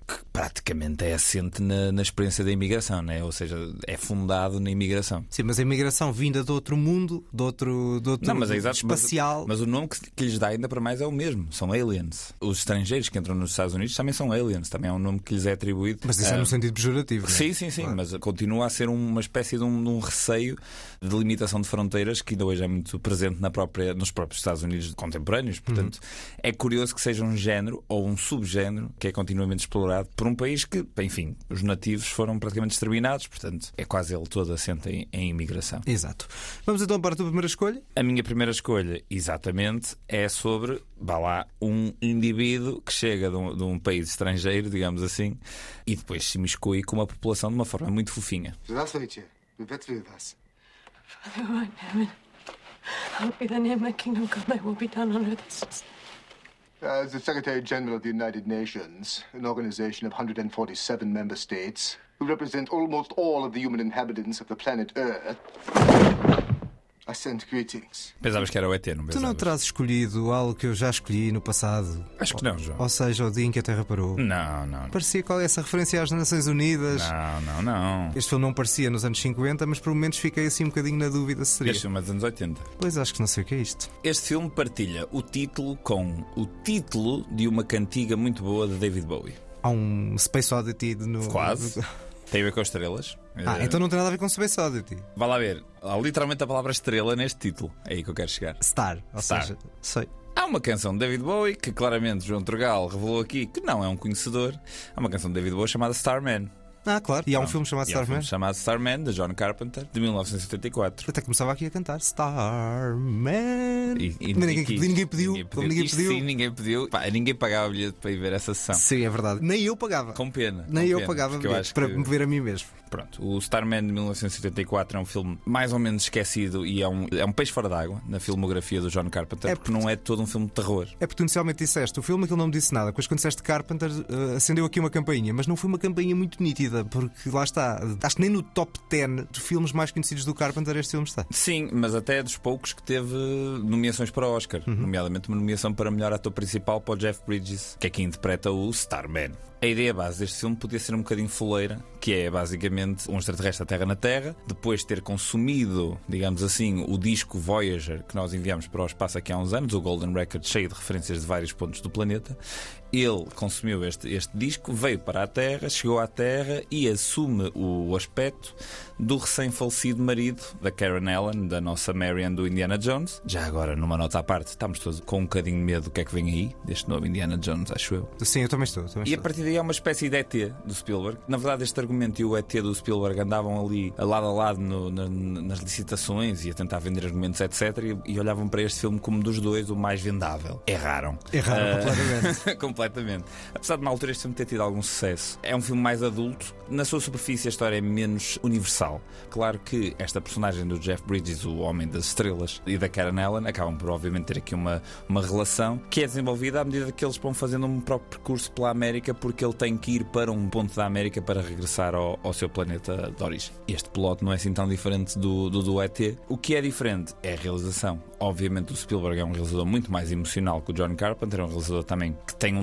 Speaker 2: que praticamente é assente na, na experiência da imigração, né? ou seja, é fundado na imigração.
Speaker 1: Sim, mas a imigração vinda de outro mundo, de outro, de outro
Speaker 2: Não, mas é exato. mas-
Speaker 1: espacial.
Speaker 2: Mas, o nome que, que lhes dá ainda para mais é o mesmo. São aliens. Os estrangeiros que entram nos Estados Unidos também são aliens. Também é um nome que lhes é atribuído.
Speaker 1: Mas isso é
Speaker 2: Ah,
Speaker 1: no sentido pejorativo. não é?
Speaker 2: Sim, sim, sim, mas continua a ser uma espécie de um, de um receio de limitação de fronteiras que ainda hoje é muito presente na própria, nos próprios Estados Unidos contemporâneos. Portanto, é curioso que seja um género ou um subgénero que é continuamente explorado liderado por um país que, enfim, os nativos foram praticamente exterminados, portanto é quase ele todo assente em, em imigração.
Speaker 1: Exato. Vamos então para a tua primeira escolha?
Speaker 2: A minha primeira escolha, exatamente, é sobre, vá lá, um indivíduo que chega de um, de um país estrangeiro, digamos assim, e depois se miscui com uma população de uma forma muito fofinha.
Speaker 9: Father, kingdom come, thy will be done on earth as it is.
Speaker 10: As the Secretary General of the United Nations, an organization of 147 member states, who represent almost all of the human inhabitants of the planet Earth, I send greetings.
Speaker 2: Pensavas que era o ET, não
Speaker 1: Tu
Speaker 2: pensavas?
Speaker 1: não terás escolhido algo que eu já escolhi no passado?
Speaker 2: Acho que não, João.
Speaker 1: Ou seja, o dia em que a Terra parou?
Speaker 2: Não, não. não.
Speaker 1: Parecia qual é essa referência às Nações Unidas?
Speaker 2: Não, não, não.
Speaker 1: Este filme não parecia nos anos 50, mas por momentos fiquei assim um bocadinho na dúvida se seria.
Speaker 2: Este filme é dos anos 80.
Speaker 1: Pois acho que não sei o que é isto.
Speaker 2: Este filme partilha o título com o título de uma cantiga muito boa de David Bowie.
Speaker 1: Há um Space Oddity no.
Speaker 2: Quase. Tem a ver com as estrelas.
Speaker 1: Ah,
Speaker 2: Eh,
Speaker 1: então não tem nada a ver com Space Oddity.
Speaker 2: Vá lá ver. Há literalmente a palavra estrela neste título. É aí que eu quero chegar.
Speaker 1: Star. Ou
Speaker 2: Star.
Speaker 1: seja, sei.
Speaker 2: Há uma canção de David Bowie que claramente João Turgal revelou aqui que não é um conhecedor. Há uma canção de David Bowie chamada Starman.
Speaker 1: Ah, claro. E há um filme chamado
Speaker 2: E há um
Speaker 1: Starman.
Speaker 2: filme chamado Starman, de John Carpenter, de 1974.
Speaker 1: Até começava aqui a cantar Starman.
Speaker 2: E, e-
Speaker 1: Mas ninguém,
Speaker 2: e que-
Speaker 1: ninguém pediu. Ninguém
Speaker 2: Isto
Speaker 1: pediu.
Speaker 2: Sim, ninguém pediu. Pá, ninguém pagava bilhete para ir ver essa sessão.
Speaker 1: Sim, é verdade. Nem eu pagava.
Speaker 2: Com pena.
Speaker 1: Nem
Speaker 2: com
Speaker 1: eu
Speaker 2: pena,
Speaker 1: pagava
Speaker 2: porque eu acho
Speaker 1: para
Speaker 2: que-
Speaker 1: me ver a mim mesmo.
Speaker 2: Pronto, o Starman de 1974 é um filme mais ou menos esquecido e é um, é um peixe fora d'água na filmografia do John Carpenter,
Speaker 1: É
Speaker 2: porque não é todo um filme de terror.
Speaker 1: É porque tu inicialmente disseste, o filme aquilo não me disse nada. Depois quando disseste Carpenter, eh, acendeu aqui uma campainha, mas não foi uma campainha muito nítida, porque lá está. Acho que nem no top 10 de filmes mais conhecidos do Carpenter este filme está.
Speaker 2: Sim, mas até é dos poucos que teve nomeações para o Oscar,
Speaker 1: Uhum.
Speaker 2: nomeadamente uma nomeação para melhor ator principal para o Jeff Bridges, que é quem interpreta o Starman. A ideia base deste filme podia ser um bocadinho fuleira, que é basicamente um extraterrestre da Terra na Terra, depois de ter consumido, digamos assim, o disco Voyager que nós enviamos para o espaço aqui há uns anos, o Golden Record, cheio de referências de vários pontos do planeta. Ele consumiu este, este disco, veio para a Terra, chegou à Terra e assume o aspecto do recém-falecido marido da Karen Allen, da nossa Marion do Indiana Jones. Já agora, numa nota à parte, estamos todos com um bocadinho de medo do que é que vem aí, deste novo Indiana Jones, acho eu.
Speaker 1: Sim, eu também estou. Também
Speaker 2: E a
Speaker 1: estou.
Speaker 2: partir daí é uma espécie de ET do Spielberg. Na verdade, este argumento e o ET do Spielberg andavam ali a lado a lado no- na- nas licitações e a tentar vender argumentos, etc. E, e olhavam para este filme como dos dois o mais vendável. Erraram.
Speaker 1: Erraram
Speaker 2: Ah,
Speaker 1: completamente.
Speaker 2: completamente. Apesar de na altura este filme ter tido algum sucesso, é um filme mais adulto. Na sua superfície a história é menos universal. Claro que esta personagem do Jeff Bridges, o homem das estrelas, e da Karen Allen acabam por obviamente ter aqui uma, uma relação que é desenvolvida à medida que eles vão fazendo um próprio percurso pela América porque ele tem que ir para um ponto da América para regressar ao, ao seu planeta de origem. Este piloto não é assim tão diferente do, do, do ET. O que é diferente é a realização. Obviamente o Spielberg é um realizador muito mais emocional que o John Carpenter, é um realizador também que tem um-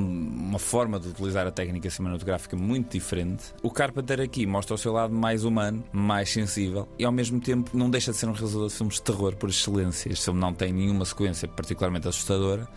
Speaker 2: uma forma de utilizar a técnica cinematográfica muito diferente. O Carpenter aqui mostra o seu lado mais humano, mais sensível e ao mesmo tempo não deixa de ser um realizador de filmes de terror por excelência. Este filme não tem nenhuma sequência particularmente assustadora,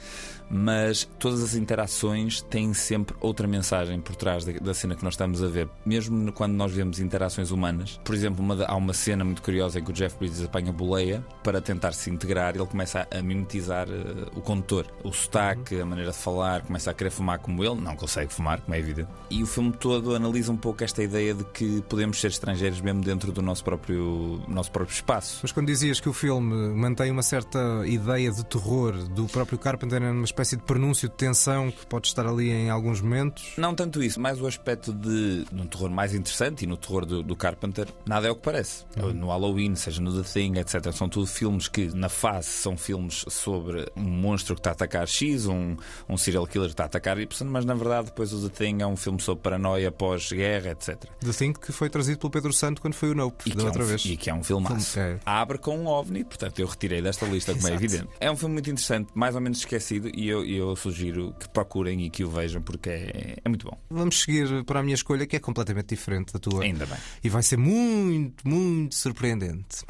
Speaker 2: mas todas as interações têm sempre outra mensagem por trás da, cena que nós estamos a ver. Mesmo quando nós vemos interações humanas, por exemplo, uma há uma cena muito curiosa em que o Jeff Bridges apanha boleia para tentar se integrar ele começa a, mimetizar eh, o condutor, o sotaque, a maneira de falar, começa a querer fumar como ele, não consegue fumar, como é evidente. E o filme todo analisa um pouco esta ideia de que podemos ser estrangeiros mesmo dentro do nosso próprio, nosso próprio espaço.
Speaker 1: Mas quando dizias que o filme mantém uma certa ideia de terror do próprio Carpenter, é uma espécie de pronúncio de tensão que pode estar ali em alguns momentos.
Speaker 2: Não tanto isso, mais o aspecto de, um terror mais interessante e no terror do, do Carpenter, nada é o que parece. No Halloween, seja no The Thing, etc. São tudo filmes que, na fase, são filmes sobre um monstro que está a atacar X, um, um serial killer que está a atacar Y, mas na verdade, depois o The Thing é um filme sobre paranoia pós-guerra, etc.
Speaker 1: The Thing que foi trazido pelo Pedro Santo quando foi o Nope,
Speaker 2: E
Speaker 1: da
Speaker 2: que, é
Speaker 1: outra
Speaker 2: um,
Speaker 1: vez.
Speaker 2: e que é um filmaço.
Speaker 1: Filme- é.
Speaker 2: Abre com um ovni, portanto eu retirei desta lista, como é evidente. É um filme muito interessante, mais ou menos esquecido, e e eu sugiro que procurem e que o vejam, porque é, é muito bom.
Speaker 1: Vamos seguir para a minha escolha, que é completamente diferente da tua.
Speaker 2: Ainda bem.
Speaker 1: E vai ser muito, muito surpreendente.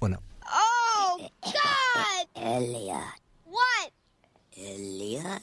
Speaker 1: Ou não?
Speaker 12: Oh, God!
Speaker 13: Elliot.
Speaker 12: What?
Speaker 13: Elliot.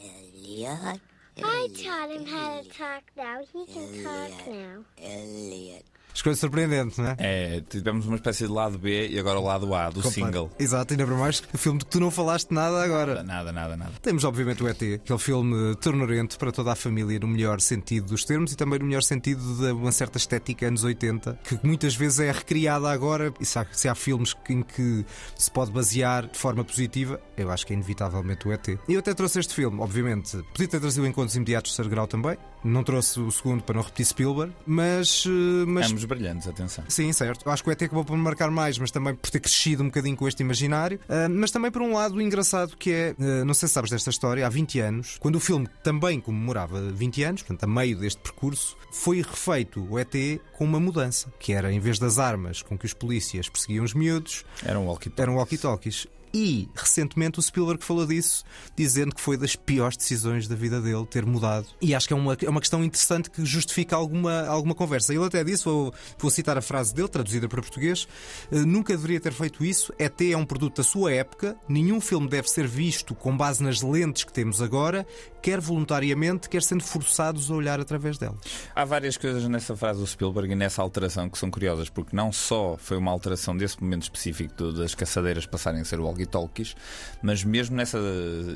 Speaker 13: Elliot.
Speaker 12: I taught him how to talk now. He can talk now.
Speaker 13: Elliot.
Speaker 1: Escolha surpreendente, não é?
Speaker 2: É, tivemos uma espécie de lado B e agora o lado A do
Speaker 1: Completo.
Speaker 2: single.
Speaker 1: Exato, ainda para mais o filme de que tu não falaste nada agora.
Speaker 2: Nada, nada, nada.
Speaker 1: Temos, obviamente, o ET, aquele filme ternurento para toda a família, no melhor sentido dos termos e também no melhor sentido de uma certa estética anos 80, que muitas vezes é recriada agora. E se há, se há filmes em que se pode basear de forma positiva, eu acho que é inevitavelmente o ET. E eu até trouxe este filme, obviamente, podia ter trazido Encontros Imediatos de Sargrau também. Não trouxe o segundo para não repetir Spielberg, mas. eh, mas
Speaker 2: Ambos brilhantes, atenção.
Speaker 1: Sim, certo. Acho que o ET acabou por me marcar mais, mas também por ter crescido um bocadinho com este imaginário. Uh, mas também por um lado engraçado que é, uh, não sei se sabes desta história, há 20 anos, quando o filme também comemorava 20 anos, portanto, a meio deste percurso, foi refeito o ET com uma mudança, que era, em vez das armas com que os polícias perseguiam os miúdos,
Speaker 2: eram walkie-talkies.
Speaker 1: Eram walkie-talkies. E recentemente o Spielberg falou disso, dizendo que foi das piores decisões da vida dele ter mudado. E acho que é uma, é uma questão interessante que justifica alguma, alguma conversa. Ele até disse, vou, vou citar a frase dele, traduzida para português: nunca deveria ter feito isso. ET é um produto da sua época, nenhum filme deve ser visto com base nas lentes que temos agora, quer voluntariamente, quer sendo forçados a olhar através delas.
Speaker 2: Há várias coisas nessa frase do Spielberg e nessa alteração que são curiosas, porque não só foi uma alteração desse momento específico das caçadeiras passarem a ser o walkie-talkies, mas mesmo nessa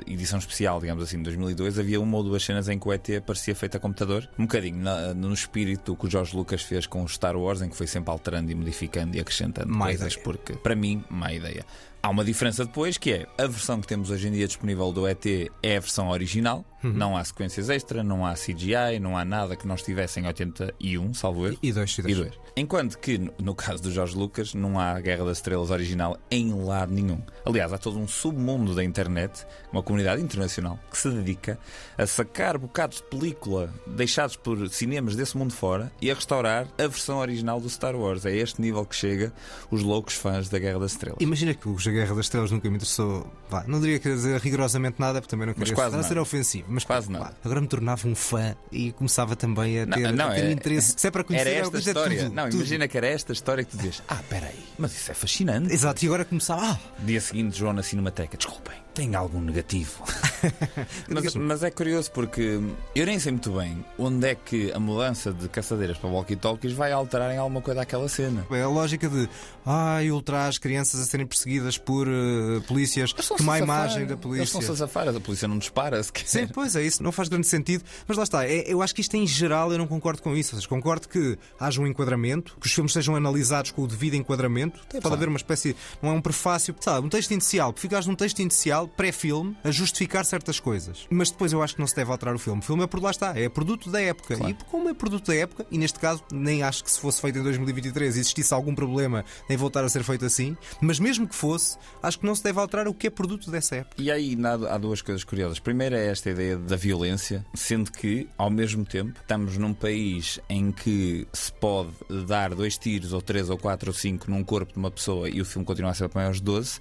Speaker 2: edição especial, digamos assim, de 2002, havia uma ou duas cenas em que o ET parecia feito a computador, um bocadinho na, no espírito que o George Lucas fez com o Star Wars, em que foi sempre alterando e modificando e acrescentando
Speaker 1: má
Speaker 2: coisas,
Speaker 1: ideia.
Speaker 2: porque, para mim, má ideia. Há uma diferença depois que é a versão que temos hoje em dia disponível do ET é a versão original, uhum. não há sequências extra, não há CGI, não há nada que nós tivesse em 81, salvo erro.
Speaker 1: E dois, e dois.
Speaker 2: E dois. Enquanto que, no caso do Jorge Lucas, não há Guerra das Estrelas original em lado nenhum. Aliás, há todo um submundo da internet, uma comunidade internacional, que se dedica a sacar bocados de película deixados por cinemas desse mundo fora e a restaurar a versão original do Star Wars. É a este nível que chega os loucos fãs da Guerra das Estrelas.
Speaker 1: Imagina que o Guerra das Estrelas nunca me interessou. Vá, não diria que dizer rigorosamente nada, porque também não queria ser ofensivo.
Speaker 2: Mas quase. Vá,
Speaker 1: agora me tornava um fã e começava também a ter,
Speaker 2: não, não,
Speaker 1: a ter
Speaker 2: era,
Speaker 1: interesse. Se é para conhecer,
Speaker 2: era esta história.
Speaker 1: Tudo,
Speaker 2: não,
Speaker 1: tudo.
Speaker 2: imagina que era esta história que tu dizes: Ah, peraí, mas isso é fascinante.
Speaker 1: Exato, e agora começava. Ah,
Speaker 2: Dia seguinte, João na Cinemateca, desculpem, tem algum negativo. mas, mas, é curioso porque eu nem sei muito bem onde é que a mudança de caçadeiras para walkie-talkies vai alterar em alguma coisa aquela cena.
Speaker 1: É a lógica de ai, ah, ultras crianças a serem perseguidas por uh, polícias, que má imagem da polícia.
Speaker 2: Eles estão-se a safar, a polícia não dispara sequer.
Speaker 1: Sim, pois é isso, não faz grande sentido. Mas lá está, é, eu acho que isto em geral eu não concordo com isso. Seja, concordo que haja um enquadramento, que os filmes sejam analisados com o devido enquadramento. Pode claro. haver uma espécie, não é um prefácio, sabe, um texto inicial, ficares num texto inicial, pré-filme, a justificar certas coisas. Mas depois eu acho que não se deve alterar o filme. O filme é por lá está, é produto da época. Claro. E como é produto da época, e neste caso nem acho que se fosse feito em 2023 existisse algum problema em voltar a ser feito assim, mas mesmo que fosse, acho que não se deve alterar o que é produto dessa época.
Speaker 2: E aí há duas coisas curiosas. Primeiro é esta ideia da violência, sendo que, ao mesmo tempo, estamos num país em que se pode dar dois tiros, ou três, ou quatro, ou cinco num corpo de uma pessoa e o filme continua a ser para maiores de 12,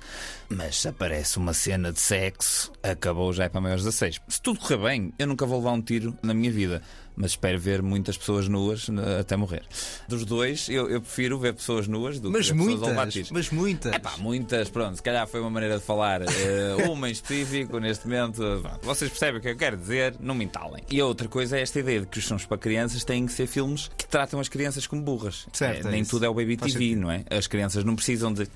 Speaker 2: mas aparece uma cena de sexo, acabou já é para maiores de 16. Se tudo correr bem, eu nunca vou levar um tiro na minha vida mas espero ver muitas pessoas nuas até morrer. Dos dois, eu, eu prefiro ver pessoas nuas do
Speaker 1: mas
Speaker 2: que
Speaker 1: muitas,
Speaker 2: pessoas a levar tiros.
Speaker 1: Mas muitas.
Speaker 2: É pá, muitas, pronto, se calhar foi uma maneira de falar. Uh, uma em específico, neste momento. Pronto, vocês percebem o que eu quero dizer, não me entalem. E a outra coisa é esta ideia de que os filmes para crianças têm que ser filmes que tratam as crianças como burras.
Speaker 1: Certo,
Speaker 2: é,
Speaker 1: é
Speaker 2: nem
Speaker 1: isso.
Speaker 2: tudo é o Baby
Speaker 1: Faz
Speaker 2: TV,
Speaker 1: sentido.
Speaker 2: não é? As crianças não precisam de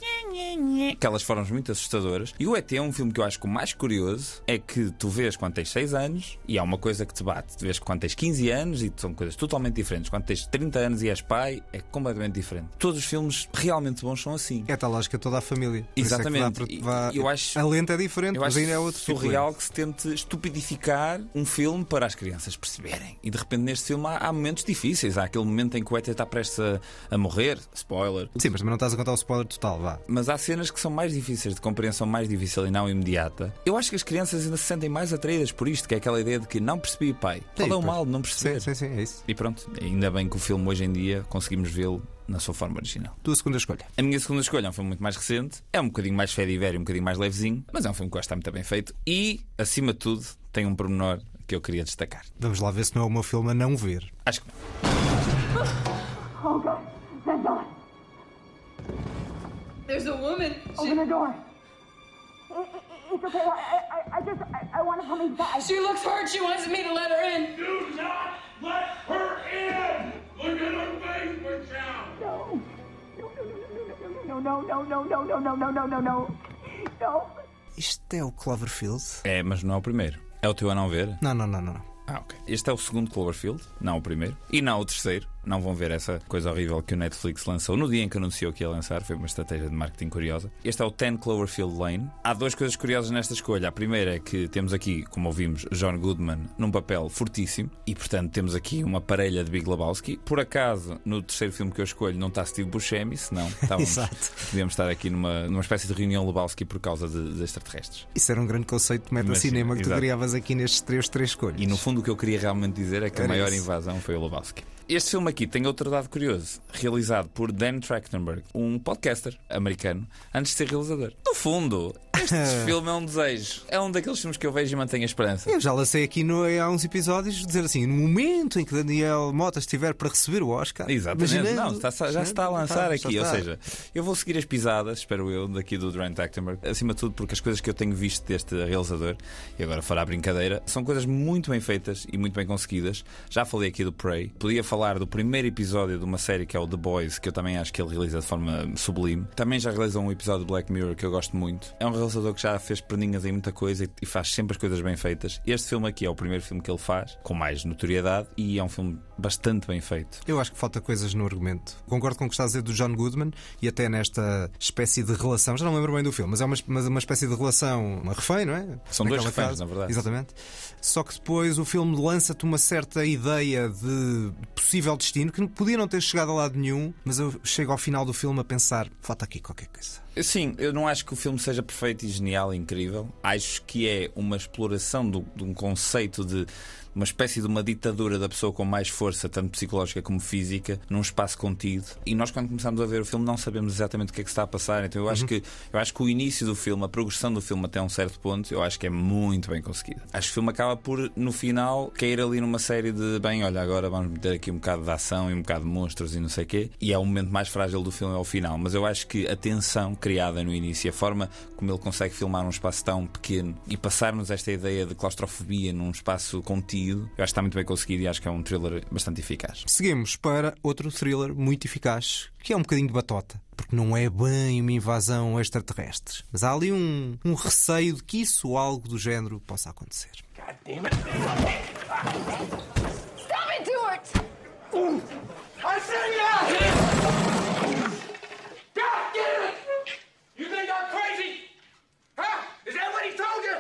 Speaker 2: aquelas formas muito assustadoras. E o ET é um filme que eu acho que o mais curioso é que tu vês quando tens 6 anos e há uma coisa que te bate. Tu vês quando tens 15 anos e são coisas totalmente diferentes. Quando tens 30 anos e és pai, é completamente diferente. Todos os filmes realmente bons são assim.
Speaker 1: É tal lógica toda a família. Por é
Speaker 2: Exatamente. E eu acho-
Speaker 1: A lente é diferente, mas ainda é outro tipo
Speaker 2: surreal que se tente estupidificar um filme para as crianças perceberem. E de repente neste filme há, há momentos difíceis. Há aquele momento em que o ET está prestes a, a morrer. Spoiler.
Speaker 1: Sim, mas também não estás a contar o spoiler total, vá.
Speaker 2: Mas há cenas que são mais difíceis, de compreensão mais difícil e não imediata. Eu acho que as crianças ainda se sentem mais atraídas por isto, que é aquela ideia de que não percebi, pai. Qual é o mal de não perceber?
Speaker 1: Sim, sim, sim, é isso.
Speaker 2: E pronto, ainda bem que o filme hoje em dia conseguimos vê-lo na sua forma original.
Speaker 1: Tua segunda escolha.
Speaker 2: A minha segunda escolha é um filme muito mais recente, é um bocadinho mais fé de e um bocadinho mais levezinho, mas é um filme que eu acho que está muito bem feito e, acima de tudo, tem um pormenor que eu queria destacar.
Speaker 1: Vamos lá ver se não é o meu filme a não ver.
Speaker 2: Acho que não.
Speaker 9: Oh, God. That door. There's a woman. Open the door.
Speaker 12: It's okay. I, I, I just, I, I want to come inside.
Speaker 9: She looks hurt. She wants me to let her in.
Speaker 14: Do not let her in! Look at her face, Michelle!
Speaker 12: No, no, no, no, no, no, no, no, no, no, no. No.
Speaker 1: Isto é o Cloverfield?
Speaker 2: É, mas não é o primeiro. É o teu a não ver?
Speaker 1: Não, não, não, não.
Speaker 2: Ah, ok. Este é o segundo Cloverfield, não o primeiro. E não o terceiro. Não vão ver essa coisa horrível que o Netflix lançou no dia em que anunciou que ia lançar. Foi uma estratégia de marketing curiosa. Este é o 10 Cloverfield Lane. Há duas coisas curiosas nesta escolha. A primeira é que temos aqui, como ouvimos, John Goodman num papel fortíssimo e, portanto, temos aqui uma parelha de Big Lebowski. Por acaso, no terceiro filme que eu escolho, não está Steve Buscemi, senão estávamos, podíamos estar aqui numa, numa espécie de reunião Lebowski por causa de, de extraterrestres.
Speaker 1: Isso era um grande conceito de meta-cinema que tu criavas aqui nestes três, três escolhas.
Speaker 2: E no fundo o que eu queria realmente dizer é que a
Speaker 1: Era
Speaker 2: maior
Speaker 1: isso.
Speaker 2: invasão foi o Lebowski. Este filme aqui tem outro dado curioso, realizado por Dan Trachtenberg, um podcaster americano, antes de ser realizador. No fundo, este filme é um desejo. É um daqueles filmes que eu vejo e mantenho a esperança.
Speaker 1: Eu já lancei aqui no, há uns episódios dizer assim: no momento em que Daniel Mota estiver para receber o Oscar,
Speaker 2: Exatamente, não, está- já se está a lançar
Speaker 1: Tá,
Speaker 2: aqui.
Speaker 1: já
Speaker 2: Ou
Speaker 1: está.
Speaker 2: seja, eu vou seguir as pisadas, espero eu, daqui do Dan Trachtenberg. Acima de tudo, porque as coisas que eu tenho visto deste realizador, e agora fará brincadeira, são coisas muito bem feitas e muito bem conseguidas. Já falei aqui do Prey, podia falar do primeiro episódio de uma série que é o The Boys, que eu também acho que ele realiza de forma sublime. Também já realizou um episódio de Black Mirror que eu gosto muito. É um realizador que já fez perninhas em muita coisa e- faz sempre as coisas bem feitas. Este filme aqui é o primeiro filme que ele faz, com mais notoriedade, e é um filme bastante bem feito.
Speaker 1: Eu acho que falta coisas no argumento. Concordo com o que estás a dizer do John Goodman e até nesta espécie de relação, já não lembro bem do filme, mas é uma, uma espécie de relação, uma refém, não é?
Speaker 2: São dois
Speaker 1: Naquela
Speaker 2: reféns,
Speaker 1: casa.
Speaker 2: na verdade.
Speaker 1: Exatamente. Só que depois o filme lança-te uma certa ideia de possível destino que podia não ter chegado a lado nenhum, mas eu chego ao final do filme a pensar: falta aqui qualquer coisa.
Speaker 2: Sim, eu não acho que o filme seja perfeito e genial e incrível. Acho que é uma exploração do- de um conceito de uma espécie de uma ditadura da pessoa com mais força, tanto psicológica como física, num espaço contido. E nós, quando começamos a ver o filme, não sabemos exatamente o que é que está a passar. Então eu acho, que, eu acho que o início do filme, a progressão do filme até um certo ponto, eu acho que é muito bem conseguido. Acho que o filme acaba por, no final, cair ali numa série de bem, olha, agora vamos meter aqui um bocado de ação e um bocado de monstros e não sei o quê. E é o momento mais frágil do filme, é o final. Mas eu acho que a tensão criada no início, a forma como ele consegue filmar um espaço tão pequeno e passar-nos esta ideia de claustrofobia num espaço contido, eu acho que está muito bem conseguido e acho que é um thriller bastante eficaz.
Speaker 1: Seguimos para outro thriller muito eficaz, que é um bocadinho de batota. Porque não é bem uma invasão extraterrestre. Mas há ali um, um receio de que isso ou algo do género possa acontecer.
Speaker 14: God damn it. Stop it, Stuart! I said yes! God damn it! You think I'm crazy? Huh? Is that what he told you?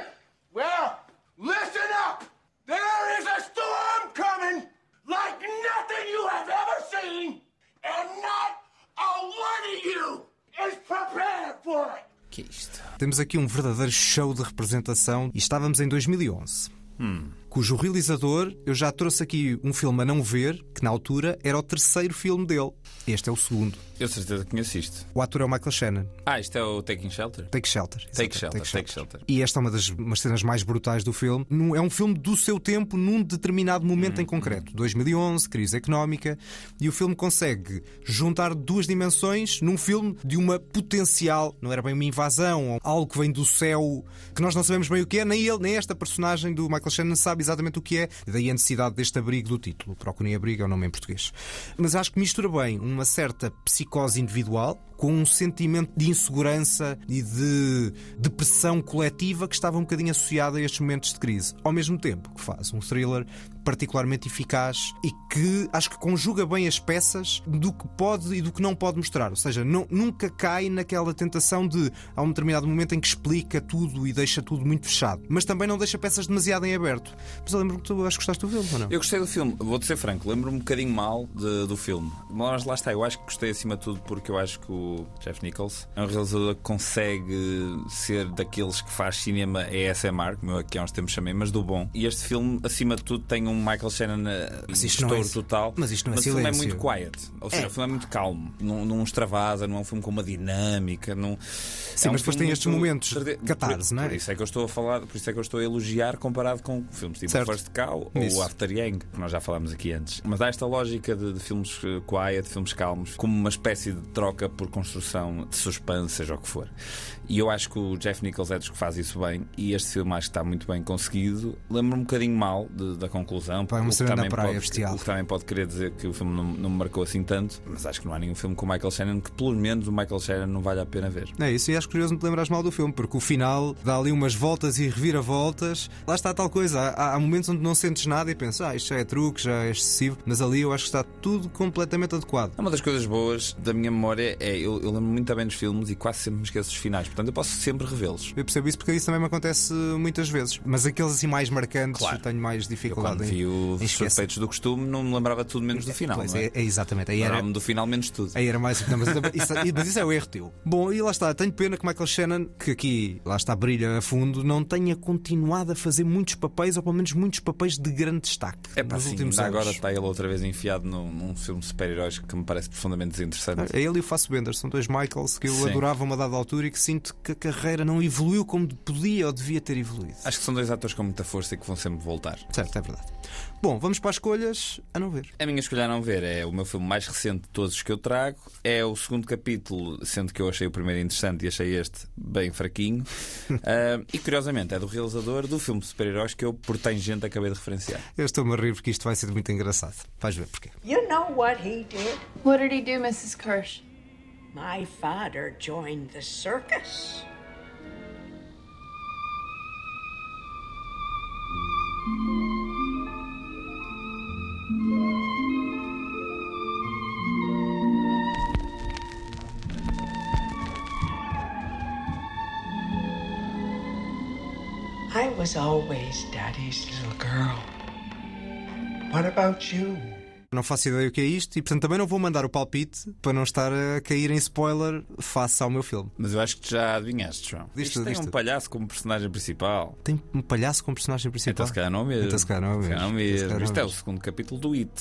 Speaker 14: Well, listen up! There is a storm coming like nothing you have ever seen, and not a one of you is prepared for it!
Speaker 2: Que é isto?
Speaker 1: Temos aqui um verdadeiro show de representação e estávamos em 2011. Cujo realizador, eu já trouxe aqui um filme a não ver, que na altura era o terceiro filme dele. Este é o segundo.
Speaker 2: Eu certeza que conheço isto.
Speaker 1: O ator é o Michael Shannon.
Speaker 2: Ah, isto é o Taking Shelter?
Speaker 1: Take Shelter.
Speaker 2: Take
Speaker 1: Exato,
Speaker 2: Shelter, Take Shelter.
Speaker 1: E esta é uma das umas cenas mais brutais do filme. É um filme do seu tempo, num determinado momento em concreto. 2011, crise económica. E o filme consegue juntar duas dimensões num filme de uma potencial, não era bem uma invasão, ou algo que vem do céu, que nós não sabemos bem o que é, nem ele, nem esta personagem do Michael Shannon sabe exatamente o que é. Daí a necessidade deste abrigo do título. Procurem abrigo, é o nome em português. Mas acho que mistura bem uma certa psicose individual com um sentimento de insegurança e de depressão coletiva que estava um bocadinho associado a estes momentos de crise. Ao mesmo tempo que faz um thriller particularmente eficaz e que acho que conjuga bem as peças do que pode e do que não pode mostrar. Ou seja, não- nunca cai naquela tentação de há um determinado momento em que explica tudo e deixa tudo muito fechado. Mas também não deixa peças demasiado em aberto. Mas eu lembro que tu acho que gostaste do filme, ou não?
Speaker 2: Eu gostei do filme, vou-te ser franco, lembro-me um bocadinho mal de- do filme. Mas lá está, eu acho que gostei acima de tudo porque eu acho que o Jeff Nichols é um realizador que consegue ser daqueles que faz cinema ASMR, como eu aqui há uns tempos chamei, mas do bom. E este filme, acima de tudo, tem um Michael Shannon eh,
Speaker 1: Mas isto não é-
Speaker 2: total.
Speaker 1: mas isto não é
Speaker 2: o filme é
Speaker 1: silêncio.
Speaker 2: muito quiet. Ou seja,
Speaker 1: É.
Speaker 2: o filme é muito calmo. Não, não extravasa, não é um filme com uma dinâmica. Não...
Speaker 1: Sim,
Speaker 2: é um
Speaker 1: mas depois tem estes momentos de catarse,
Speaker 2: por,
Speaker 1: não é?
Speaker 2: Por isso é que eu estou a falar, por isso é que eu estou a elogiar comparado com filmes tipo
Speaker 1: Certo.
Speaker 2: First Cow
Speaker 1: Isso.
Speaker 2: ou After Yang, que nós já falámos aqui antes. Mas há esta lógica de, de filmes eh, quiet, filmes calmos, como uma espécie de troca por construção de suspense, seja o que for. E eu acho que o Jeff Nichols é dos que faz isso bem, e este filme acho que está muito bem conseguido. Lembro-me um bocadinho mal de- da conclusão,
Speaker 1: É uma cena na
Speaker 2: também
Speaker 1: praia
Speaker 2: pode,
Speaker 1: bestial.
Speaker 2: o que também pode querer dizer que o filme não, não me marcou assim tanto, mas acho que não há nenhum filme com o Michael Shannon que, pelo menos, o Michael Shannon não vale a pena ver.
Speaker 1: É isso, e acho curioso me lembrares mal do filme, porque o final dá ali umas voltas e reviravoltas. Lá está tal coisa. Há, há momentos onde não sentes nada e pensas, ah, isto já é truque, já é excessivo, mas ali eu acho que está tudo completamente adequado.
Speaker 2: Uma das coisas boas da minha memória é eu, eu lembro muito bem dos filmes e quase sempre me esqueço dos finais, portanto eu posso sempre revê-los.
Speaker 1: Eu percebo isso porque isso também me acontece muitas vezes. Mas aqueles assim mais marcantes eu tenho mais
Speaker 2: Eu
Speaker 1: dificuldade
Speaker 2: quando
Speaker 1: em,
Speaker 2: vi o
Speaker 1: em esquecer.
Speaker 2: Suspeitos do Costume não me lembrava tudo menos do final.
Speaker 1: Pois
Speaker 2: é?
Speaker 1: é, é exatamente. Aí era,
Speaker 2: do final menos tudo.
Speaker 1: Aí era mais. Não, mas, isso, mas isso é o erro teu. Bom, e lá está. Tenho pena que Michael Shannon, que aqui lá está, brilha a fundo, não tenha continuado a fazer muitos papéis, ou pelo menos muitos papéis de grande destaque
Speaker 2: É pá,
Speaker 1: nos últimos anos.
Speaker 2: agora está ele outra vez enfiado num, num filme de super-heróis que me parece profundamente desinteressante.
Speaker 1: É ele e o Fassbender, são dois Michaels que eu
Speaker 2: Sim.
Speaker 1: adorava a uma dada altura e que sinto que a carreira não evoluiu como podia ou devia ter evoluído.
Speaker 2: Acho que são dois atores com muita força e que vão sempre voltar.
Speaker 1: Certo, é verdade. Bom, vamos para as escolhas a não ver.
Speaker 2: A minha escolha a não ver é o meu filme mais recente de todos os que eu trago. É o segundo capítulo, sendo que eu achei o primeiro interessante e achei este bem fraquinho. Ah, e curiosamente é do realizador do filme de super-heróis que eu, por tangente, acabei de referenciar.
Speaker 1: Eu estou-me a rir porque isto vai ser muito engraçado. Vais ver porquê.
Speaker 15: You know what he did?
Speaker 4: What did he do, Mrs. Kirsch?
Speaker 15: My father joined the circus. I was always Daddy's little girl. What about you?
Speaker 1: Não faço ideia o que é isto e, portanto, também não vou mandar o palpite para não estar a cair em spoiler face ao meu filme.
Speaker 2: Mas eu acho que já adivinhaste, João.
Speaker 1: Diz
Speaker 2: Isto
Speaker 1: tudo,
Speaker 2: tem um palhaço como personagem principal.
Speaker 1: Tem um palhaço como personagem principal.
Speaker 2: Então se calhar não mesmo.
Speaker 1: Então se calhar não é
Speaker 2: Se calhar não
Speaker 1: mesmo. Então, se
Speaker 2: mesmo.
Speaker 1: calhar não
Speaker 2: Isto é o segundo capítulo do It.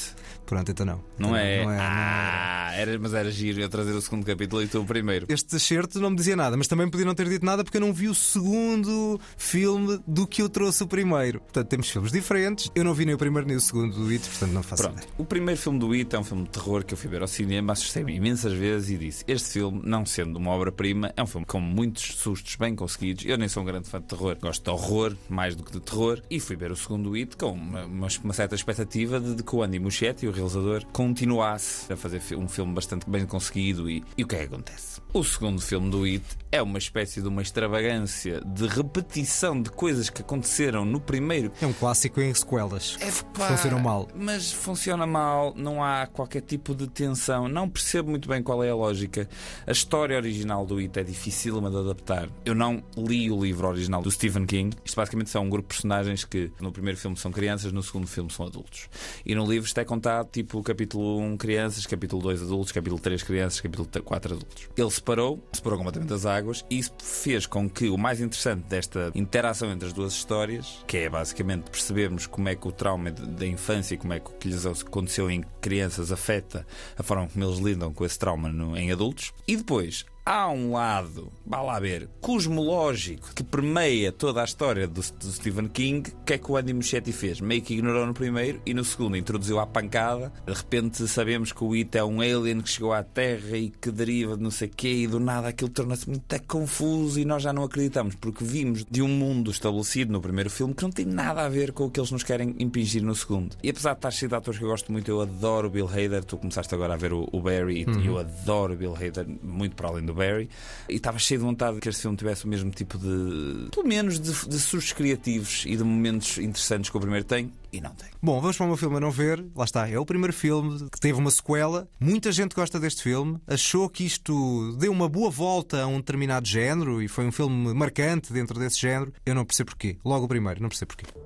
Speaker 1: Pronto, então não.
Speaker 2: Não
Speaker 1: Então
Speaker 2: é?
Speaker 1: Não é, não é.
Speaker 2: ah, era, mas era giro eu trazer o segundo capítulo e tu o primeiro.
Speaker 1: Este certo não me dizia nada, mas também podia não ter dito nada porque eu não vi o segundo filme do que eu trouxe o primeiro. Portanto, temos filmes diferentes. Eu não vi nem o primeiro nem o segundo do It, portanto não faço
Speaker 2: Pronto,
Speaker 1: ideia.
Speaker 2: Primeiro filme do It é um filme de terror que eu fui ver ao cinema, assustei-me imensas vezes e disse: Este filme, não sendo uma obra-prima, é um filme com muitos sustos bem conseguidos. Eu nem sou um grande fã de terror, gosto de horror mais do que de terror. E fui ver o segundo It com uma, uma- uma certa expectativa de, de que o Andy Muschietti, o realizador, continuasse a fazer um filme bastante bem conseguido. E, e o que é que acontece? O segundo filme do It é uma espécie de uma extravagância de repetição de coisas que aconteceram no primeiro
Speaker 1: É um clássico em sequelas.
Speaker 2: É pá,
Speaker 1: funcionam mal.
Speaker 2: Mas funciona mal, não há qualquer tipo de tensão, não percebo muito bem qual é a lógica. A história original do It é difícil de adaptar. Eu não li o livro original do Stephen King. Isto basicamente são um grupo de personagens que no primeiro filme são crianças, no segundo filme são adultos. E no livro isto é contado tipo capítulo 1 crianças, capítulo 2 adultos, capítulo 3 crianças, capítulo 4 adultos. Ele separou, separou completamente as águas e isso fez com que o mais interessante desta interação entre as duas histórias, que é basicamente percebermos como é que o trauma da infância e como é que o que lhes aconteceu em crianças afeta a forma como eles lidam com esse trauma no- em adultos. E depois há um lado, vá lá ver, cosmológico que permeia toda a história do, do Stephen King. O que é que o Andy Muschietti fez? Meio que ignorou no primeiro e no segundo introduziu à pancada. De repente sabemos que o It é um alien que chegou à Terra e que deriva de não sei o quê e do nada aquilo torna-se muito confuso e nós já não acreditamos porque vimos de um mundo estabelecido no primeiro filme que não tem nada a ver com o que eles nos querem impingir no segundo. E apesar de estar cheio de atores que eu gosto muito, eu adoro o Bill Hader. Tu começaste agora a ver o, o Barry e
Speaker 1: Uhum.
Speaker 2: eu adoro o Bill Hader muito para além do Barry. E estava cheio de vontade que este filme tivesse o mesmo tipo de, pelo menos, de, de sustos criativos e de momentos interessantes que o primeiro tem e não tem.
Speaker 1: Bom, vamos para o meu filme a não ver. Lá está, é o primeiro filme que teve uma sequela. Muita gente gosta deste filme. Achou que isto deu uma boa volta a um determinado género e foi um filme marcante dentro desse género. Eu não percebo porquê. Logo o primeiro, não percebo porquê.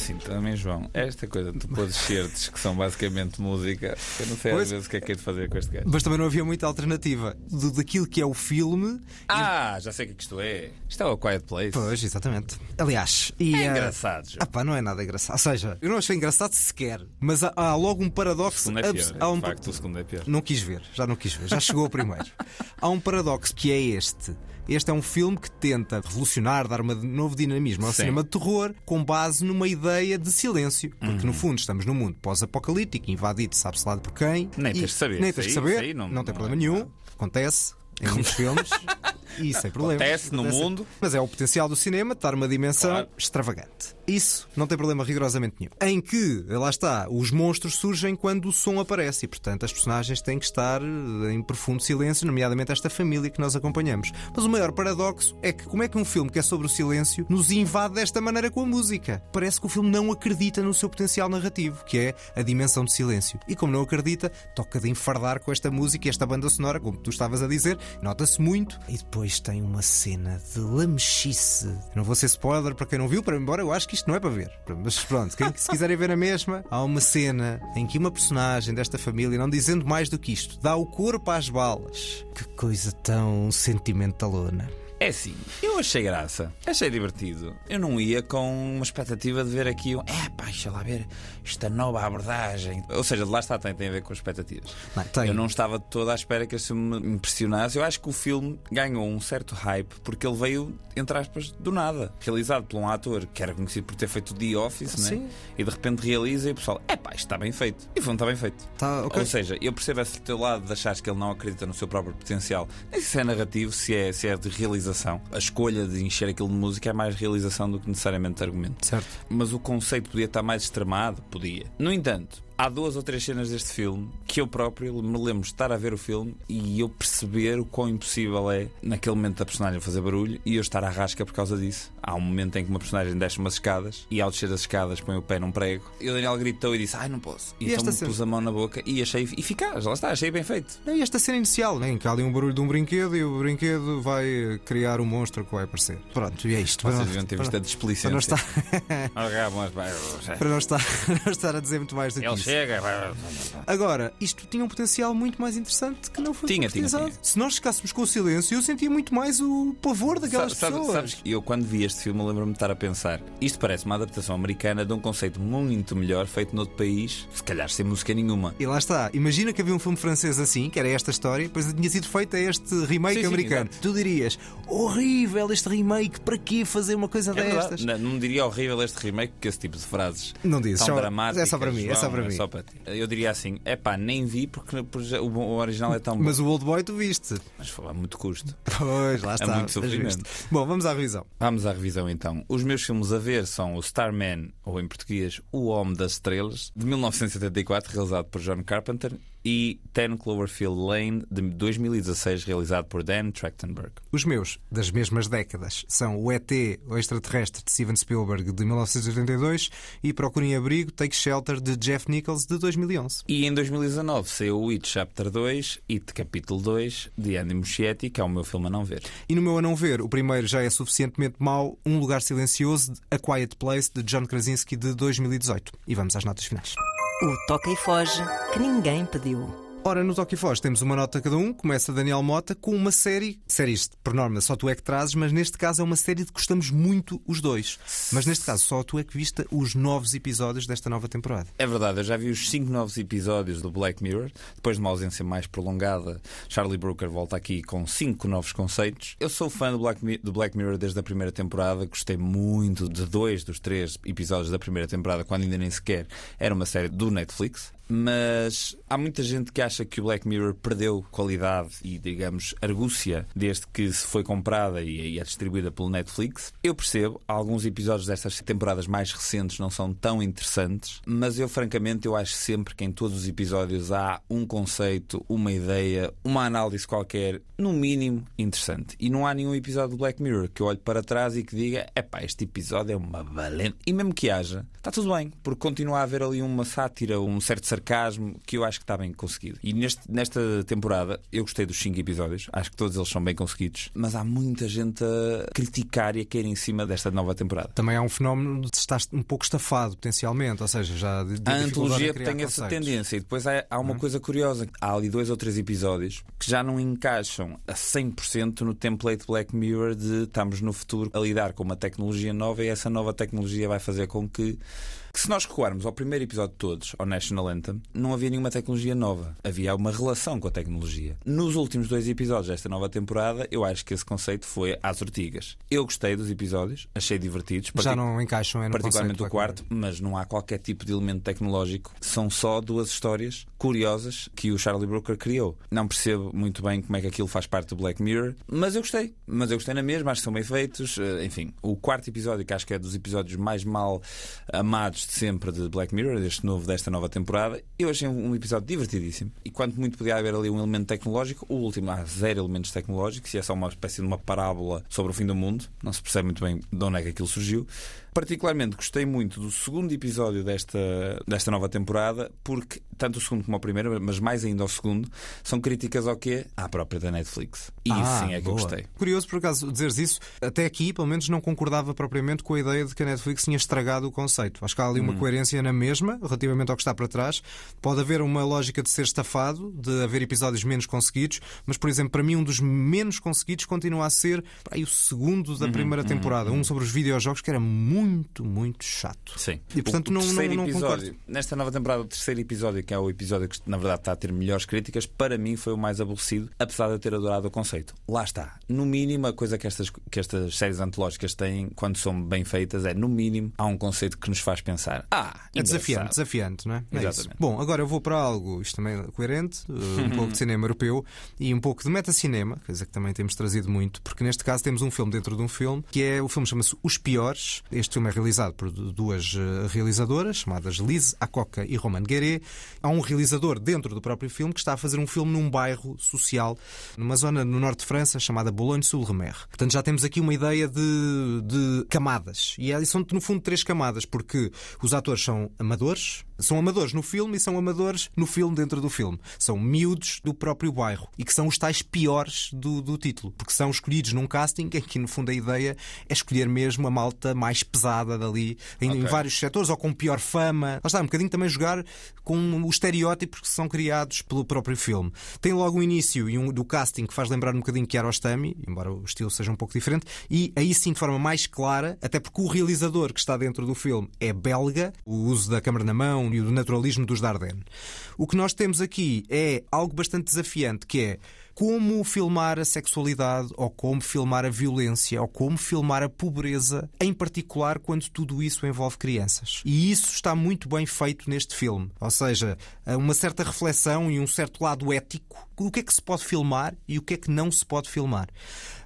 Speaker 2: Assim, também, João, esta coisa, tu pôs certos que são basicamente música, eu não sei às
Speaker 1: Pois.
Speaker 2: vezes o que é que é de fazer com este gajo.
Speaker 1: Mas também não havia muita alternativa do, daquilo que é o filme.
Speaker 2: Ah, já sei o que é que isto é. Isto é o Quiet Place.
Speaker 1: Pois, exatamente. Aliás, e,
Speaker 2: É
Speaker 1: eh,
Speaker 2: engraçado, João.
Speaker 1: Ah, pá, não é nada engraçado. Ou seja, eu não achei engraçado sequer, mas há, há logo um
Speaker 2: O
Speaker 1: paradoxo.
Speaker 2: segundo é pior.
Speaker 1: há um
Speaker 2: De facto, o segundo é pior.
Speaker 1: Não quis ver, já não quis ver, já chegou o primeiro. Há um paradoxo que é este. Este é um filme que tenta revolucionar, dar um novo dinamismo ao
Speaker 2: Sim.
Speaker 1: cinema de terror com base numa ideia de silêncio. Porque,
Speaker 2: Uhum.
Speaker 1: no fundo, estamos num mundo pós-apocalíptico, invadido, sabe-se lá por quem.
Speaker 2: Nem
Speaker 1: e-
Speaker 2: tens de saber.
Speaker 1: Nem tens de saber.
Speaker 2: aí
Speaker 1: não,
Speaker 2: não-
Speaker 1: tem
Speaker 2: não
Speaker 1: problema
Speaker 2: é
Speaker 1: nenhum. Acontece em muitos filmes. E sem problemas.
Speaker 2: Acontece no mundo.
Speaker 1: Mas é o potencial do cinema de dar uma dimensão
Speaker 2: Claro.
Speaker 1: extravagante. Isso não tem problema rigorosamente nenhum. Em que, lá está, os monstros surgem quando o som aparece e, portanto, as personagens têm que estar eh, em profundo silêncio, nomeadamente esta família que nós acompanhamos. Mas o maior paradoxo é que como é que um filme que é sobre o silêncio nos invade desta maneira com a música? Parece que o filme não acredita no seu potencial narrativo, que é a dimensão de silêncio. E como não acredita, toca de enfardar com esta música e esta banda sonora, como tu estavas a dizer, nota-se muito. E depois tem uma cena de lamechice. Não vou ser spoiler para quem não viu, para embora eu acho que isto não é para ver. Mas pronto, quem se quiserem ver a mesma, há uma cena em que uma personagem desta família, não dizendo mais do que isto, dá o corpo às balas. Que coisa tão sentimentalona.
Speaker 2: É assim, eu achei graça, achei divertido. Eu não ia com uma expectativa de ver aqui um. É pá, deixa lá ver esta nova abordagem. Ou seja, lá está, tem, tem a ver com expectativas.
Speaker 1: Não, tem.
Speaker 2: Eu não estava de toda à espera que filme me impressionasse. Eu acho que o filme ganhou um certo hype porque ele veio, entre aspas, do nada. Realizado por um ator que era conhecido por ter feito The Office, né?
Speaker 1: Sim.
Speaker 2: E de repente realiza e o pessoal, é pá, isto está bem feito. E o filme está bem feito.
Speaker 1: Tá, ok.
Speaker 2: Ou seja, eu percebo esse teu lado de achares que ele não acredita no seu próprio potencial. Nem se é narrativo, se é, se é de realização. A escolha de encher aquilo de música é mais realização do que necessariamente argumento.
Speaker 1: Certo.
Speaker 2: Mas o conceito podia estar mais extremado? Podia. No entanto, há duas ou três cenas deste filme que eu próprio me lembro de estar a ver o filme e eu perceber o quão impossível é, naquele momento, da personagem fazer barulho e eu estar à rasca por causa disso. Há um momento em que uma personagem desce umas escadas e, ao descer as escadas, põe o pé num prego. E o Daniel gritou e disse: Ai, não posso. E,
Speaker 1: E
Speaker 2: então
Speaker 1: cena?
Speaker 2: pus a mão na boca e achei eficaz. Lá está, achei bem feito.
Speaker 1: Não, E esta cena inicial, né, em que há ali um barulho de um brinquedo e o brinquedo vai eh, criar um monstro que vai aparecer. Pronto, e é isto.
Speaker 2: Vocês deviam ter visto a displicência.
Speaker 1: Para não estar, para não estar, não estar a dizer muito mais do que
Speaker 2: Ele
Speaker 1: isso.
Speaker 2: chega.
Speaker 1: Agora, isto tinha um potencial muito mais interessante que não foi
Speaker 2: Tinha, tinha, tinha.
Speaker 1: Se nós ficássemos com o silêncio, eu sentia muito mais o pavor daquelas
Speaker 2: Sa-
Speaker 1: pessoas.
Speaker 2: Sabes eu, quando vi este filme, lembro-me de estar a pensar: isto parece uma adaptação americana de um conceito muito melhor feito noutro país, se calhar sem música nenhuma.
Speaker 1: E lá está, imagina que havia um filme francês assim, que era esta história, depois tinha sido feito este remake
Speaker 2: Sim,
Speaker 1: americano. tu dirias, horrível este remake, para que fazer uma coisa
Speaker 2: É
Speaker 1: destas?
Speaker 2: Não, não me diria horrível este remake, porque esse tipo de frases
Speaker 1: Não
Speaker 2: tão
Speaker 1: só-
Speaker 2: dramáticas.
Speaker 1: é só para mim, é só para mim.
Speaker 2: para ti. Eu diria assim: é pá, nem vi porque, o, original é tão bom.
Speaker 1: Mas o Old Boy tu viste.
Speaker 2: Mas foi a muito custo.
Speaker 1: Pois, lá
Speaker 2: É
Speaker 1: está.
Speaker 2: muito sofrimento.
Speaker 1: Bom, vamos à revisão.
Speaker 2: Vamos à revisão então. Os meus filmes a ver são o Starman, ou em português, O Homem das Estrelas, de 1974, realizado por John Carpenter, e Ten Cloverfield Lane, de 2016, realizado por Dan Trachtenberg.
Speaker 1: Os meus, das mesmas décadas, são o ET, o extraterrestre, de Steven Spielberg, de 1982, e Procurem Abrigo, Take Shelter, de Jeff Nichols, de 2011.
Speaker 2: E em 2019 saiu o It Chapter 2, It Capítulo 2, de Andy Muschietti, que é o meu filme a não ver.
Speaker 1: E no meu a não ver, o primeiro já é suficientemente mau, Um Lugar Silencioso, A Quiet Place, de John Krasinski, de 2018. E vamos às notas finais.
Speaker 3: O Toca e Foge que ninguém pediu.
Speaker 1: Ora, no Toque Foz temos uma nota cada um. Começa Daniel Mota com uma série. Séries, por norma, só tu é que trazes, mas neste caso é uma série de que gostamos muito os dois. Mas neste caso, só tu é que viste os novos episódios desta nova temporada.
Speaker 2: É verdade, eu já vi os cinco novos episódios do Black Mirror. Depois de uma ausência mais prolongada, Charlie Brooker volta aqui com cinco novos conceitos. Eu sou fã do Black, Mi- do Black Mirror desde a primeira temporada. Gostei muito de dois dos três episódios da primeira temporada, quando ainda nem sequer era uma série do Netflix. Mas há muita gente que acha que o Black Mirror perdeu qualidade e, digamos, argúcia desde que se foi comprada e, é distribuída pelo Netflix. Eu percebo, alguns episódios destas temporadas mais recentes não são tão interessantes, mas eu, francamente, eu acho sempre que em todos os episódios há um conceito, uma ideia, uma análise qualquer, no mínimo, interessante. E não há nenhum episódio do Black Mirror que eu olhe para trás e que diga: epá, este episódio é uma valente. E mesmo que haja, está tudo bem, porque continua a haver ali uma sátira, um certo sarcasmo sarcasmo que eu acho que está bem conseguido. E neste, nesta temporada eu gostei dos cinco episódios, acho que todos eles são bem conseguidos, mas há muita gente a criticar e a cair em cima desta nova temporada.
Speaker 1: Também há um fenómeno de estar um pouco estafado potencialmente, ou seja, já de, de
Speaker 2: A antologia tem essa
Speaker 1: conceitos.
Speaker 2: tendência e depois há, há uma coisa curiosa. Há ali dois ou três episódios que já não encaixam a 100% no template Black Mirror de estamos no futuro a lidar com uma tecnologia nova e essa nova tecnologia vai fazer com que que se nós recuarmos ao primeiro episódio de todos, ao National Anthem, não havia nenhuma tecnologia nova. Havia uma relação com a tecnologia. Nos últimos dois episódios desta nova temporada, eu acho que esse conceito foi às ortigas. Eu gostei dos episódios, achei divertidos.
Speaker 1: Já não encaixam é no
Speaker 2: Particularmente o quarto, mas não há qualquer tipo de elemento tecnológico. São só duas histórias curiosas que o Charlie Brooker criou. Não percebo muito bem como é que aquilo faz parte do Black Mirror, mas eu gostei. Mas eu gostei na mesma, acho que são bem feitos. Eh, Enfim, o quarto episódio, que acho que é dos episódios mais mal amados de sempre de Black Mirror, deste novo, desta nova temporada, eu achei um episódio divertidíssimo. E quanto muito podia haver ali um elemento tecnológico, o último há zero elementos tecnológicos e é só uma espécie de uma parábola sobre o fim do mundo. Não se percebe muito bem de onde é que aquilo surgiu. Particularmente gostei muito do segundo episódio desta, desta nova temporada, porque tanto o segundo como o primeiro, mas mais ainda o segundo, são críticas ao quê? À própria da Netflix. E isso
Speaker 1: Ah,
Speaker 2: sim é que eu
Speaker 1: boa.
Speaker 2: gostei.
Speaker 1: Curioso, por acaso, dizeres isso. Até aqui, pelo menos, não concordava propriamente com a ideia de que a Netflix tinha estragado o conceito. Acho que há ali uma
Speaker 2: Hum.
Speaker 1: coerência na mesma, relativamente ao que está para trás. Pode haver uma lógica de ser estafado, de haver episódios menos conseguidos, mas, por exemplo, para mim, um dos menos conseguidos continua a ser aí, o segundo da
Speaker 2: Uhum,
Speaker 1: primeira
Speaker 2: uhum,
Speaker 1: temporada. Um sobre os videojogos que era muito, muito chato.
Speaker 2: Sim.
Speaker 1: E, portanto,
Speaker 2: o,
Speaker 1: não- não-
Speaker 2: terceiro
Speaker 1: não
Speaker 2: episódio,
Speaker 1: concordo.
Speaker 2: nesta nova temporada, o terceiro episódio, que é o episódio que na verdade está a ter melhores críticas, para mim foi o mais aborrecido, apesar de eu ter adorado o conceito. Lá está. No mínimo, a coisa que estas, que estas séries antológicas têm, quando são bem feitas, é no mínimo há um conceito que nos faz pensar. Ah,
Speaker 1: É desafiante, desafiante, não é? É.
Speaker 2: Exatamente.
Speaker 1: Bom, agora eu vou para algo, isto também é coerente, uh, um pouco de cinema europeu e um pouco de metacinema, coisa que também temos trazido muito, porque neste caso temos um filme dentro de um filme, que é o filme chama-se Os Piores. Este filme é realizado por duas uh, realizadoras, chamadas Liz Acoca e Roman Gueré. Há um realizador dentro do próprio filme que está a fazer um filme num bairro social, numa zona no norte de França chamada Boulogne-sur-Mer. Portanto, já temos aqui uma ideia de, de camadas. E são, no fundo, três camadas, porque os atores são amadores, são amadores no filme e são amadores no filme dentro do filme. São miúdos do próprio bairro e que são os tais piores do, do título, porque são escolhidos num casting em que, no fundo, a ideia é escolher mesmo a malta mais pesada dali, em, em
Speaker 2: Ok.
Speaker 1: vários setores, ou com pior fama. Lá está, um bocadinho também jogar com os estereótipos que são criados pelo próprio filme. Tem logo um início e um, do casting que faz lembrar um bocadinho Kiarostami, embora o estilo seja um pouco diferente, e aí sim de forma mais clara, até porque o realizador que está dentro do filme é belga, o uso da câmara na mão e o do naturalismo dos Dardenne. O que nós temos aqui é algo bastante desafiante, que é como filmar a sexualidade, ou como filmar a violência, ou como filmar a pobreza, em particular quando tudo isso envolve crianças. E isso está muito bem feito neste filme. Ou seja, uma certa reflexão e um certo lado ético. O que é que se pode filmar e o que é que não se pode filmar.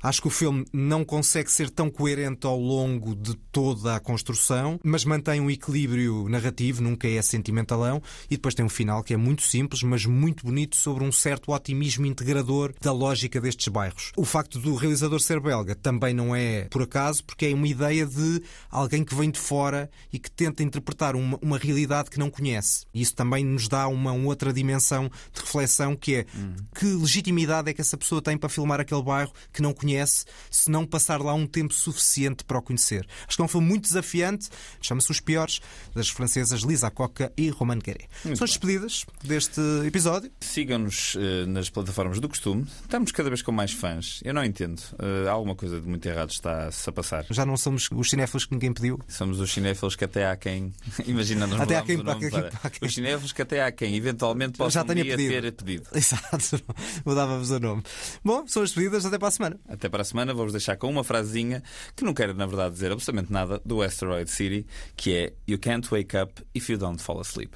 Speaker 1: Acho que o filme não consegue ser tão coerente ao longo de toda a construção, mas mantém um equilíbrio narrativo, nunca é sentimentalão, e depois tem um final que é muito simples, mas muito bonito sobre um certo otimismo integrador da lógica destes bairros. O facto do realizador ser belga também não é por acaso, porque é uma ideia de alguém que vem de fora e que tenta interpretar uma, uma realidade que não conhece. E isso também nos dá uma, uma outra dimensão de reflexão que é que legitimidade é que essa pessoa tem para filmar aquele bairro que não conhece, se não passar lá um tempo suficiente para o conhecer. Acho que é um filme muito desafiante, chama-se Os Piores, das francesas Lisa Coca e Roman Gueré.
Speaker 2: Muito
Speaker 1: São as despedidas deste episódio.
Speaker 2: Sigam-nos eh, nas plataformas do costume. Estamos cada vez com mais fãs. Eu não entendo. Eh, alguma coisa de muito errado está-se a passar.
Speaker 1: Já não somos os cinéfilos que ninguém pediu.
Speaker 2: Somos os cinéfilos que até há quem. Imagina, nós
Speaker 1: Até há quem-
Speaker 2: o nome
Speaker 1: para-
Speaker 2: para-
Speaker 1: para quem-
Speaker 2: Os cinéfilos que até há quem eventualmente possa um
Speaker 1: pedido.
Speaker 2: ter pedido.
Speaker 1: Exato, mudávamos o nome. Bom, são as despedidas, até para a semana.
Speaker 2: Até para a semana, vou-vos deixar com uma frasezinha que não quero, na verdade, dizer absolutamente nada do Asteroid City, que é You can't wake up if you don't fall asleep.